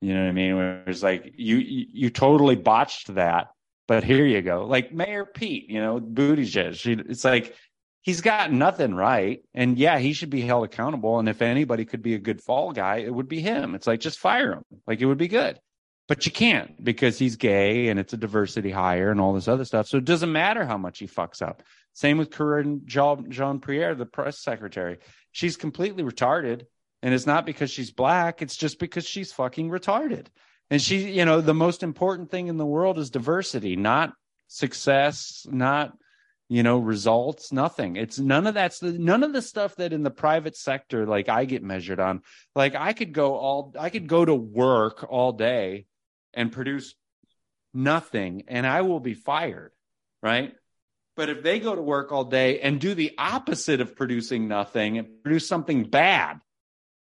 You know what i mean? Where it's like you you, you totally botched that but here you go. Like mayor pete you know booty buttigieg it's like he's got nothing right. And yeah he should be held accountable. And if anybody could be a good fall guy it would be him. It's like just fire him. Like it would be good. But you can't because he's gay and it's a diversity hire and all this other stuff. So it doesn't matter how much he fucks up same with Karine Jean Pierre, the press secretary. She's completely retarded. And it's not because she's black, it's just because she's fucking retarded. And she, you know, the most important thing in the world is diversity, not success, not, you know, results, nothing. It's none of that's the, none of the stuff that in the private sector, like I get measured on. Like I could go all, I could go to work all day and produce nothing and I will be fired. Right. But if they go to work all day and do the opposite of producing nothing and produce something bad,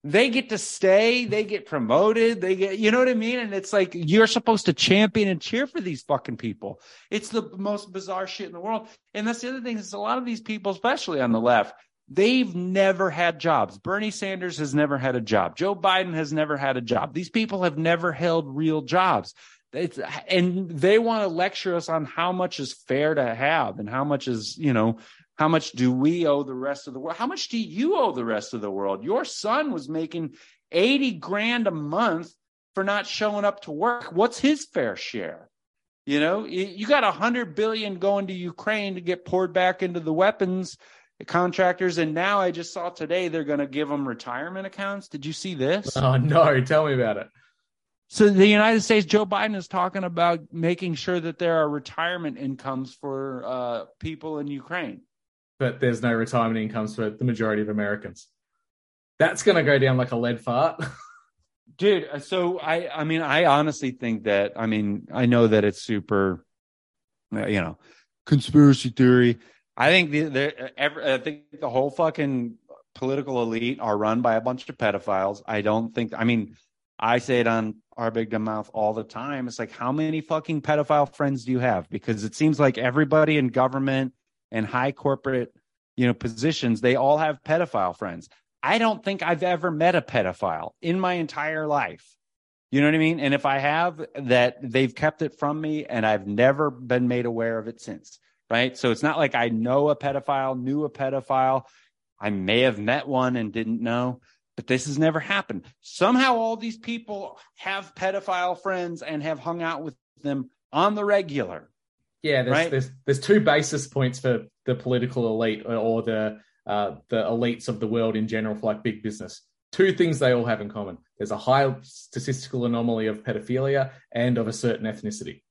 they get to stay, they get promoted, they get, you know what I mean? And it's like, you're supposed to champion and cheer for these fucking people. It's the most bizarre shit in the world. And that's the other thing is a lot of these people, especially on the left, they've never had jobs. Bernie Sanders has never had a job. Joe Biden has never had a job. These people have never held real jobs. It's, and they want to lecture us on how much is fair to have and how much is, you know, how much do we owe the rest of the world? How much do you owe the rest of the world? Your son was making 80 grand a month for not showing up to work. What's his fair share? You know, you got a hundred billion going to Ukraine to get poured back into the weapons contractors. And now I just saw today they're going to give them retirement accounts. Did you see this? Oh, no. Tell me about it. So the United States, Joe Biden is talking about making sure that there are retirement incomes for uh, people in Ukraine. But there's no retirement incomes for the majority of Americans. That's going to go down like a lead fart. Dude, uh, so I, I mean, I honestly think that, I mean, I know that it's super, uh, you know, conspiracy theory. I think the, the every, I think the whole fucking political elite are run by a bunch of pedophiles. I don't think, I mean, I say it on our big dumb mouth all the time. It's like, how many fucking pedophile friends do you have? Because it seems like everybody in government and high corporate, you know, positions, they all have pedophile friends. I don't think I've ever met a pedophile in my entire life. You know what I mean? And if I have, that they've kept it from me and I've never been made aware of it since. right? So it's not like I know a pedophile, knew a pedophile. I may have met one and didn't know, but this has never happened. Somehow all these people have pedophile friends and have hung out with them on the regular. Yeah, there's, Right. there's there's two basis points for the political elite or, the uh, the elites of the world in general for like big business. Two things they all have in common: there's a high statistical anomaly of pedophilia and of a certain ethnicity.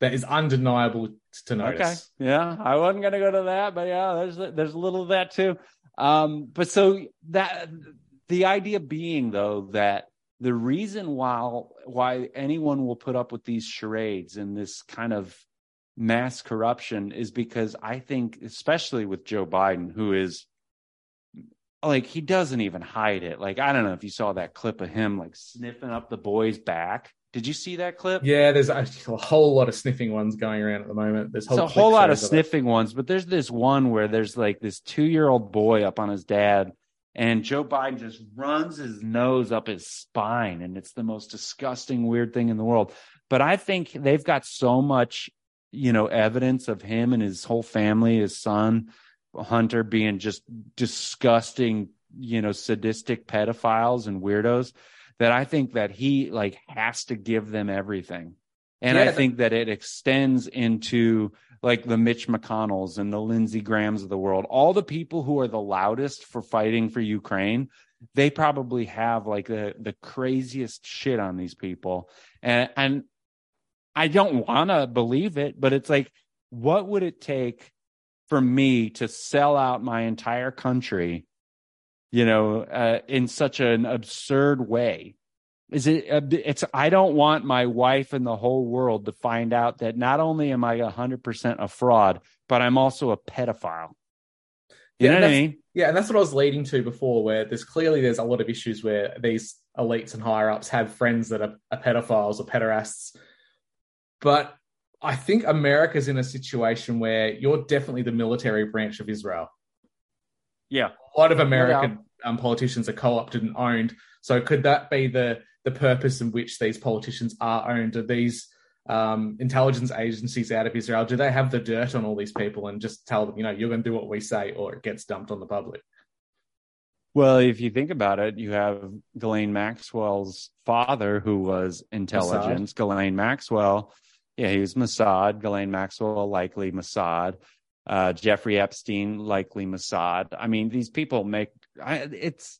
That is undeniable to notice. Okay. Yeah, I wasn't gonna go to that, but yeah, there's there's a little of that too. Um, but so that the idea being though that the reason why why anyone will put up with these charades and this kind of mass corruption is because I think, especially with Joe Biden, who is like he doesn't even hide it. Like I don't know if you saw that clip of him like sniffing up the boy's back. Did you see that clip? Yeah, there's a, whole lot of sniffing ones going around at the moment. There's whole a whole lot of shows it. sniffing ones, but there's this one where there's like this two year old boy up on his dad, and Joe Biden just runs his nose up his spine, and it's the most disgusting, weird thing in the world. But I think they've got so much, you know, evidence of him and his whole family, his son, Hunter, being just disgusting, you know, sadistic pedophiles and weirdos that I think that he like has to give them everything. And Yeah, I think that it extends into like the Mitch McConnells and the Lindsey Grahams of the world, all the people who are the loudest for fighting for Ukraine. They probably have like the the craziest shit on these people, and and I don't want to believe it, but it's like, what would it take for me to sell out my entire country, you know, uh, in such an absurd way? Is it? uh, It's. I don't want my wife and the whole world to find out that not only am I hundred percent a fraud, but I'm also a pedophile. You Yeah, know what I mean? Yeah, and that's what I was leading to before, where there's clearly there's a lot of issues where these elites and higher ups have friends that are, are pedophiles or pederasts. But I think America's in a situation where you're definitely the military branch of Israel. Yeah. A lot of. American um, politicians are co-opted and owned. So could that be the the purpose in which these politicians are owned? Are these um, intelligence agencies out of Israel? Do they have the dirt on all these people and just tell them, you know, you're going to do what we say, or it gets dumped on the public? Well, if you think about it, you have Ghislaine Maxwell's father, who was intelligence. Ghislaine Maxwell, yeah, he was Mossad. Ghislaine Maxwell, likely Mossad. Uh, Jeffrey Epstein, likely Mossad. I mean, these people make I, it's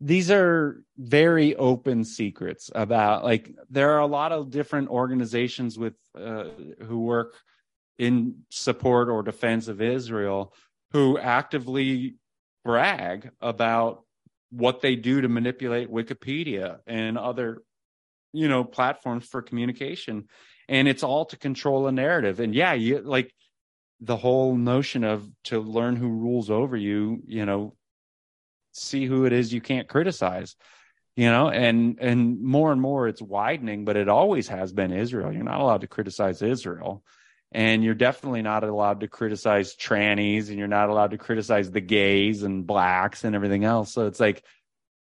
these are very open secrets about like there are a lot of different organizations with uh, who work in support or defense of Israel who actively brag about what they do to manipulate Wikipedia and other, you know, platforms for communication. And it's all to control a narrative. And yeah, you like the whole notion of to learn who rules over you, you know, see who it is you can't criticize. You know, and and more and more it's widening, but it always has been Israel. You're not allowed to criticize Israel and you're definitely not allowed to criticize trannies and you're not allowed to criticize the gays and blacks and everything else so it's like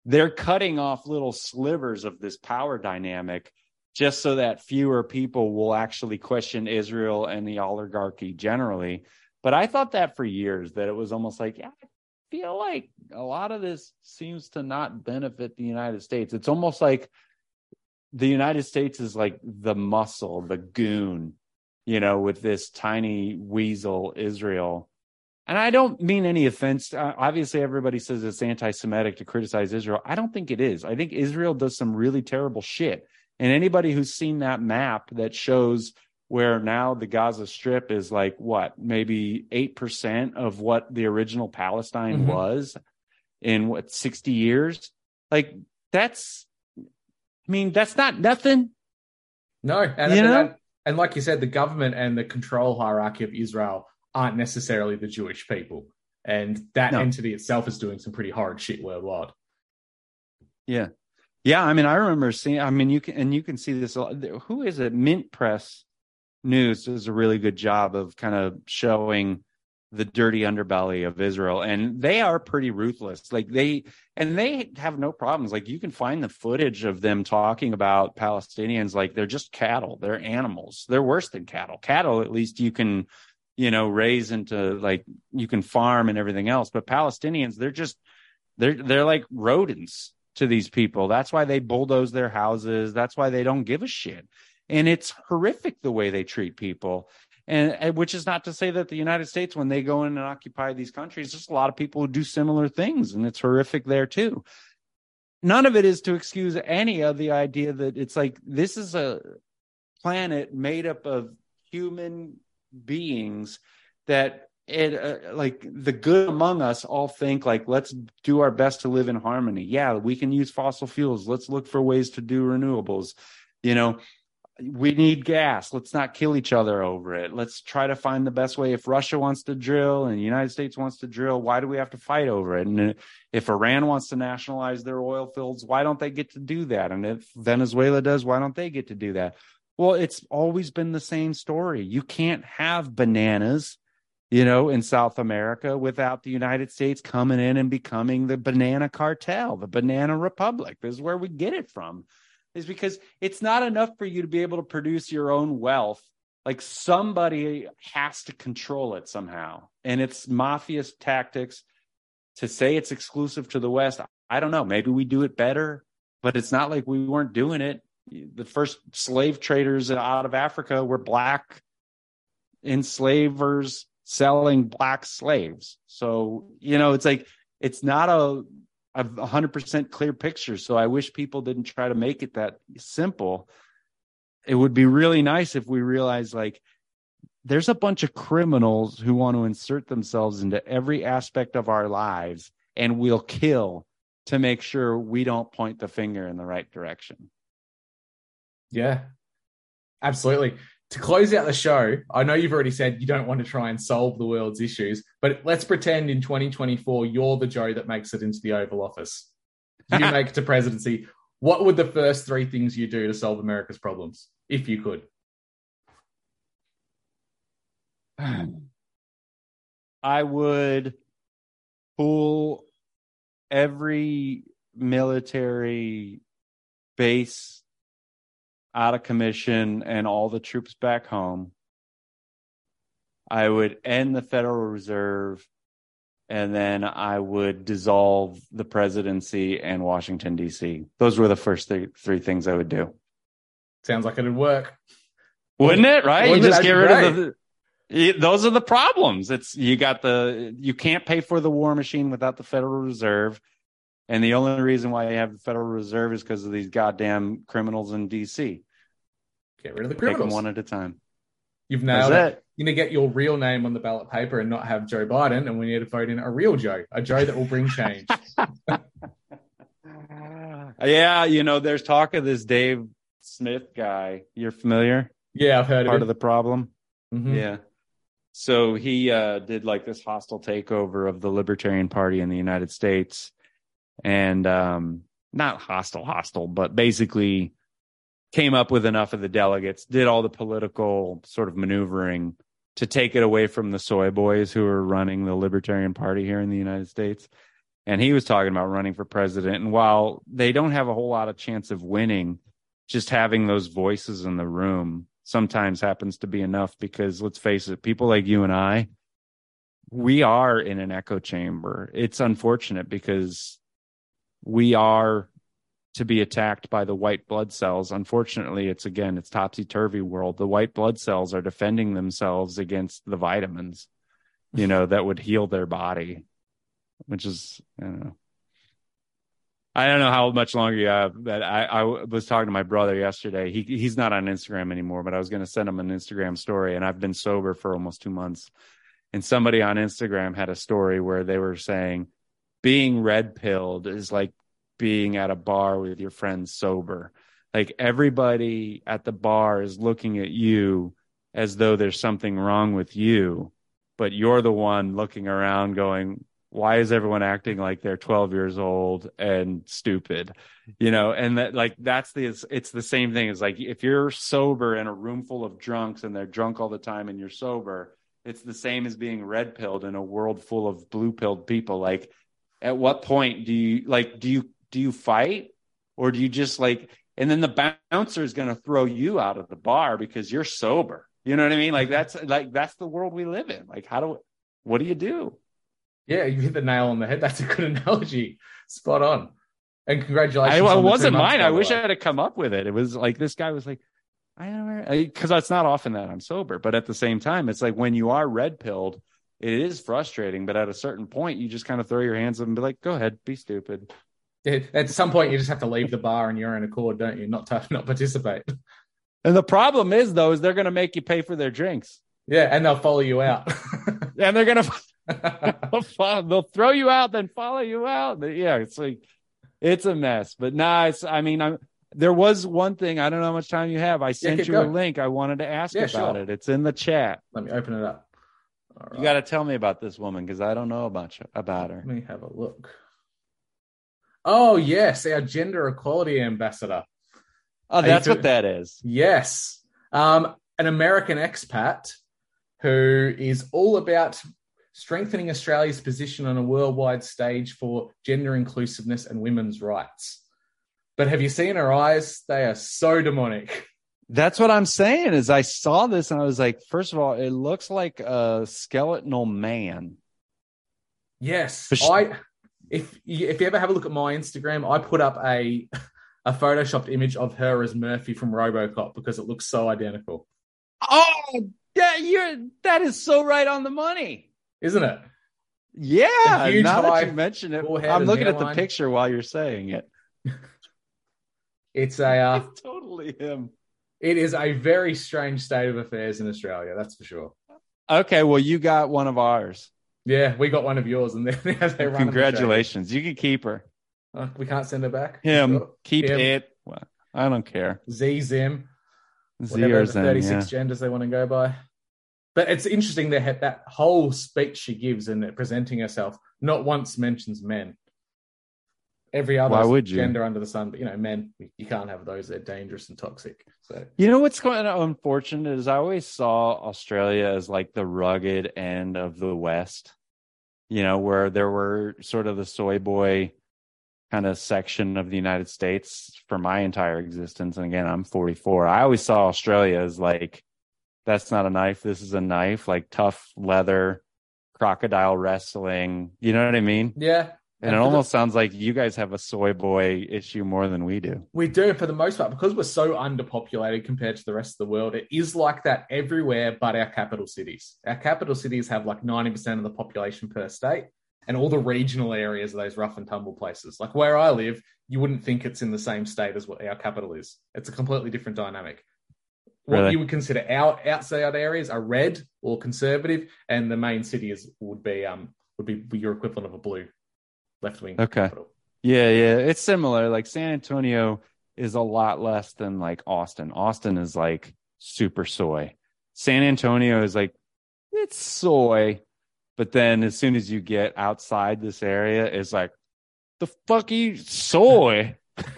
they're cutting off little slivers of this power dynamic just so that fewer people will actually question Israel and the oligarchy generally but i thought that for years that it was almost like yeah, feel like a lot of this seems to not benefit the united states it's almost like the united states is like the muscle the goon you know, with this tiny weasel Israel. And I don't mean any offense. Uh, obviously, everybody says it's anti Semitic to criticize Israel. I don't think it is. I think Israel does some really terrible shit. And anybody who's seen that map that shows where now the Gaza Strip is like what, maybe 8% of what the original Palestine Mhm. was in what, 60 years? Like, that's, I mean, that's not nothing. No, and, You and, know? and like you said, the government and the control hierarchy of Israel aren't necessarily the Jewish people, and that No. entity itself is doing some pretty horrid shit worldwide. Yeah. Yeah. I mean, I remember seeing, I mean, you can, and you can see this. Who is it? Mint Press News does a really good job of kind of showing the dirty underbelly of Israel. And they are pretty ruthless. Like they, and they have no problems. Like you can find the footage of them talking about Palestinians like they're just cattle, they're animals, they're worse than cattle. Cattle, at least you can you know, raise into like you can farm and everything else. But Palestinians, they're just they're they're like rodents to these people. That's why they bulldoze their houses. That's why they don't give a shit. And it's horrific the way they treat people. And, which is not to say that the United States, when they go in and occupy these countries, there's a lot of people who do similar things, and it's horrific there too. None of it is to excuse any of the idea that it's like this is a planet made up of human beings that it uh, like the good among us all think like let's do our best to live in harmony yeah we can use fossil fuels let's look for ways to do renewables you know we need gas. Let's not kill each other over it. Let's try to find the best way. If russia wants to drill and the united states wants to drill why do we have to fight over it? And if iran wants to nationalize their oil fields why don't they get to do that? And if venezuela does why don't they get to do that? Well, it's always been the same story. You can't have bananas, you know, in South America without the United States coming in and becoming the banana cartel, the banana republic. This is where we get it from, is because it's not enough for you to be able to produce your own wealth. Like somebody has to control it somehow. And it's mafia's tactics to say it's exclusive to the West. I don't know. Maybe we do it better, but it's not like we weren't doing it the first slave traders out of Africa were black enslavers selling black slaves. So, you know, it's like, it's not a, a hundred percent clear picture. So I wish people didn't try to make it that simple. It would be really nice if we realized like there's a bunch of criminals who want to insert themselves into every aspect of our lives and we'll kill to make sure we don't point the finger in the right direction. Yeah, absolutely. To close out the show, I know you've already said you don't want to try and solve the world's issues, but let's pretend in 2024 you're the Joe that makes it into the Oval Office. You make it to presidency. What would the first three things you do to solve America's problems, if you could? I would pull every military base out of commission and all the troops back home. I would end the Federal Reserve and then I would dissolve the presidency and Washington, D.C. Those were the first three, three things I would do. Sounds like it'd work. Wouldn't it? Right? Wouldn't you just get rid of the. you- Those are the problems. It's you got the you can't pay for the war machine without the Federal Reserve, and the only reason why you have the Federal Reserve is because of these goddamn criminals in D.C. Get rid of the Take them criminals. one at a time. You've nailed That's it. it. You're gonna get your real name on the ballot paper and not have Joe Biden, and we need to vote in a real Joe, a Joe that will bring change. Yeah, you know, there's talk of this Dave Smith guy. You're familiar? yeah, I've heard Part of of the problem. Mhm. Yeah. So he uh, did like this hostile takeover of the Libertarian Party in the United States, and um, not hostile, hostile, but basically came up with enough of the delegates, did all the political sort of maneuvering to take it away from the soy boys who are running the Libertarian Party here in the United States. And he was talking about running for president. And while they don't have a whole lot of chance of winning, just having those voices in the room sometimes happens to be enough because let's face it, people like you and I, we are in an echo chamber. It's unfortunate because we are to be attacked by the white blood cells. Unfortunately, it's again, it's topsy turvy world. The white blood cells are defending themselves against the vitamins, you know, that would heal their body, which is, I don't know. I don't know how much longer you have, but I, I was talking to my brother yesterday. He he's not on Instagram anymore, but I was going to send him an Instagram story, and I've been sober for almost two months. And somebody on Instagram had a story where they were saying being red pilled is like being at a bar with your friends sober. Like everybody at the bar is looking at you as though there's something wrong with you, but you're the one looking around going, why is everyone acting like they're 12 years old and stupid you know and that like that's the it's, it's the same thing it's like if you're sober in a room full of drunks and they're drunk all the time and you're sober it's the same as being red pilled in a world full of blue pilled people like at what point do you like do you do you fight or do you just like and then the bouncer is going to throw you out of the bar because you're sober You know what I mean? Like that's like that's the world we live in. Like how do what do you do? Yeah, you hit the nail on the head. That's a good analogy. Spot on. And I, congratulations. it on the two wasn't mine. I wish. I had to come up with it. It was like this guy was like, I never because it's not often that I'm sober, but at the same time, it's like when you are red pilled, it is frustrating. But at a certain point, you just kind of throw your hands up and be like, "Go ahead, be stupid." At some point, you just have to leave the bar and your own accord, don't you? Not to not participate. And the problem is, though, is they're going to make you pay for their drinks, Yeah, and they'll follow you out. and they're going to they'll throw you out, then follow you out. Yeah, it's like it's a mess. But nah, it's. I mean, I'm. There was one thing. I don't know how much time you have. I sent keep you a link. I wanted to ask Yeah, about sure. it. It's in the chat. Let me open it up. All right. You got to tell me about this woman because I don't know about about her. Let me have a look. Oh yes, our gender equality ambassador. Oh, that's what that is. Yes, um, an American expat who is all about strengthening Australia's position on a worldwide stage for gender inclusiveness and women's rights. But have you seen her eyes? They are so demonic. That's what I'm saying. Is I saw this and I was like, first of all, it looks like a skeletal man. Yes, For sh- I. If you, if you ever have a look at my Instagram, I put up a a photoshopped image of her as Murphy from RoboCop because it looks so identical, Oh, yeah, you're that is so right on the money. isn't it? Yeah, now that you mention it, I'm looking at the picture while you're saying it. It's a uh, It's totally him. It is a very strange state of affairs in Australia. That's for sure. Okay, well, you got one of ours. Yeah, we got one of yours, and they're, they're running the. Congratulations. You can keep her. Uh, we can't send her back. Him, Sure. keep Him. it. Well, I don't care. Z Zim, Z whatever or the 36 yeah. genders they want to go by. But it's interesting that that whole speech she gives and presenting herself not once mentions men. Every other Why would you? gender under the sun, but you know, men, you can't have those. They're dangerous and toxic. So You know what's kind of unfortunate is I always saw Australia as like the rugged end of the West, you know, where there were sort of the soy boy kind of section of the United States for my entire existence. And again, I'm 44. I always saw Australia as like, that's not a knife. This is a knife, like tough leather, crocodile wrestling. You know what I mean? yeah, And it the- almost sounds like you guys have a soy boy issue more than we do. We do for the most part because we're so underpopulated compared to the rest of the world. It is like that everywhere but our capital cities. Our capital cities have like 90% of the population per state, and all the regional areas are those rough and tumble places. Like where I live, you wouldn't think it's in the same state as what our capital is. It's a completely different dynamic. What Really? you would consider our outside areas are red or conservative, and the main city is would be um would be your equivalent of a blue left wing Okay. capital. Yeah, yeah, it's similar. Like San Antonio is a lot less than like Austin. Austin is like super soy. San Antonio is like it's soy, but then as soon as you get outside this area, it's like the fuck you soy.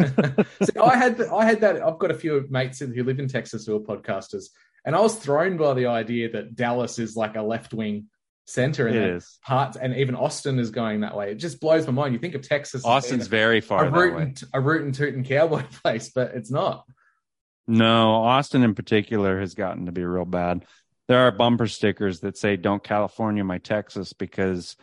See, I had I had that. I've got a few mates who live in Texas who are podcasters, and I was thrown by the idea that Dallas is like a left wing center, and It that is. parts, and even Austin is going that way. It just blows my mind. You think of Texas, Austin's very far a root and, a root and toot and cowboy place, but it's not. No, Austin in particular has gotten to be real bad. There are bumper stickers that say "Don't California my Texas" because,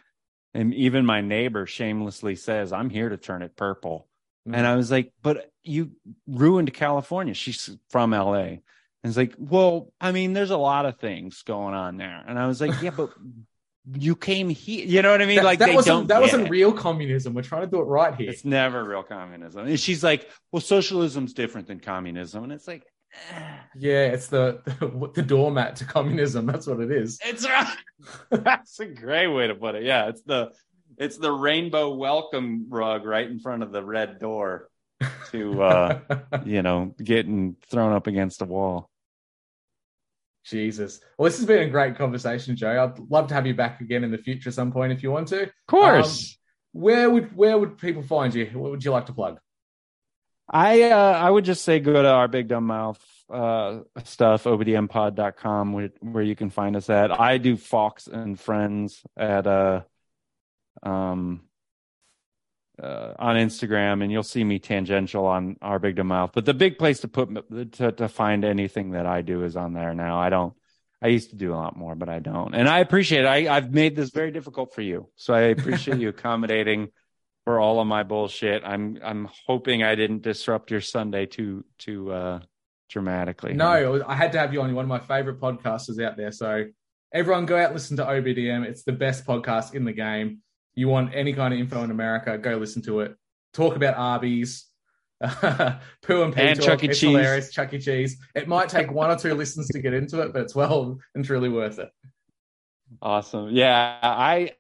and even my neighbor shamelessly says, "I'm here to turn it purple." Mm. And I was like, "But you ruined California." She's from LA, and it's like, "Well, I mean, there's a lot of things going on there." And I was like, "Yeah, but you came here." You know what I mean? That, like that they wasn't don't. that wasn't real communism. We're trying to do it right here. It's never real communism. And she's like, "Well, socialism's different than communism," and it's like. eh. yeah, it's the the doormat to communism. That's what it is. It's that's a great way to put it. Yeah, it's the it's the rainbow welcome rug right in front of the red door to uh you know getting thrown up against a wall. Jesus. Well, this has been a great conversation, Joe. I'd love to have you back again in the future at some point if you want to. Of course. Where would where would people find you? What would you like to plug? I uh I would just say go to our big dumb mouth uh stuff obdmpod.com where, where you can find us at. I do Fox and Friends at uh um uh, on Instagram, and you'll see me tangential on our Big Dumb Mouth. But the big place to put to to find anything that I do is on there now. I don't I used to do a lot more, but I don't. And I appreciate it. I, I've made this very difficult for you. So I appreciate you accommodating for all of my bullshit. I'm I'm hoping I didn't disrupt your Sunday too too uh dramatically. No, I had to have you on. One of my favorite podcasters out there. So everyone go out listen to OBDM. It's the best podcast in the game. You want any kind of info in America, go listen to it. Talk about Arby's, Pooh and Pete And. Chuck E. it's Cheese. hilarious. Chuck E. Cheese. It might take one or two listens to get into it, but it's well and truly worth it. Awesome. Yeah, I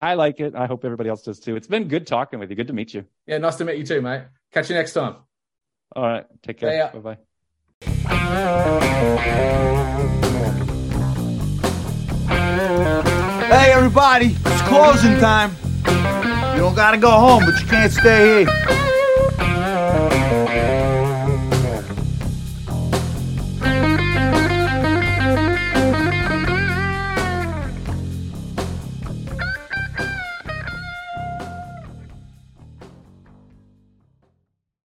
I like it. I hope everybody else does too. It's been good talking with you. Good to meet you. Yeah, nice to meet you too, mate. Catch you next time. All right. Take care. Bye bye. Hey, everybody, it's closing time. You don't gotta go home, but you can't stay here.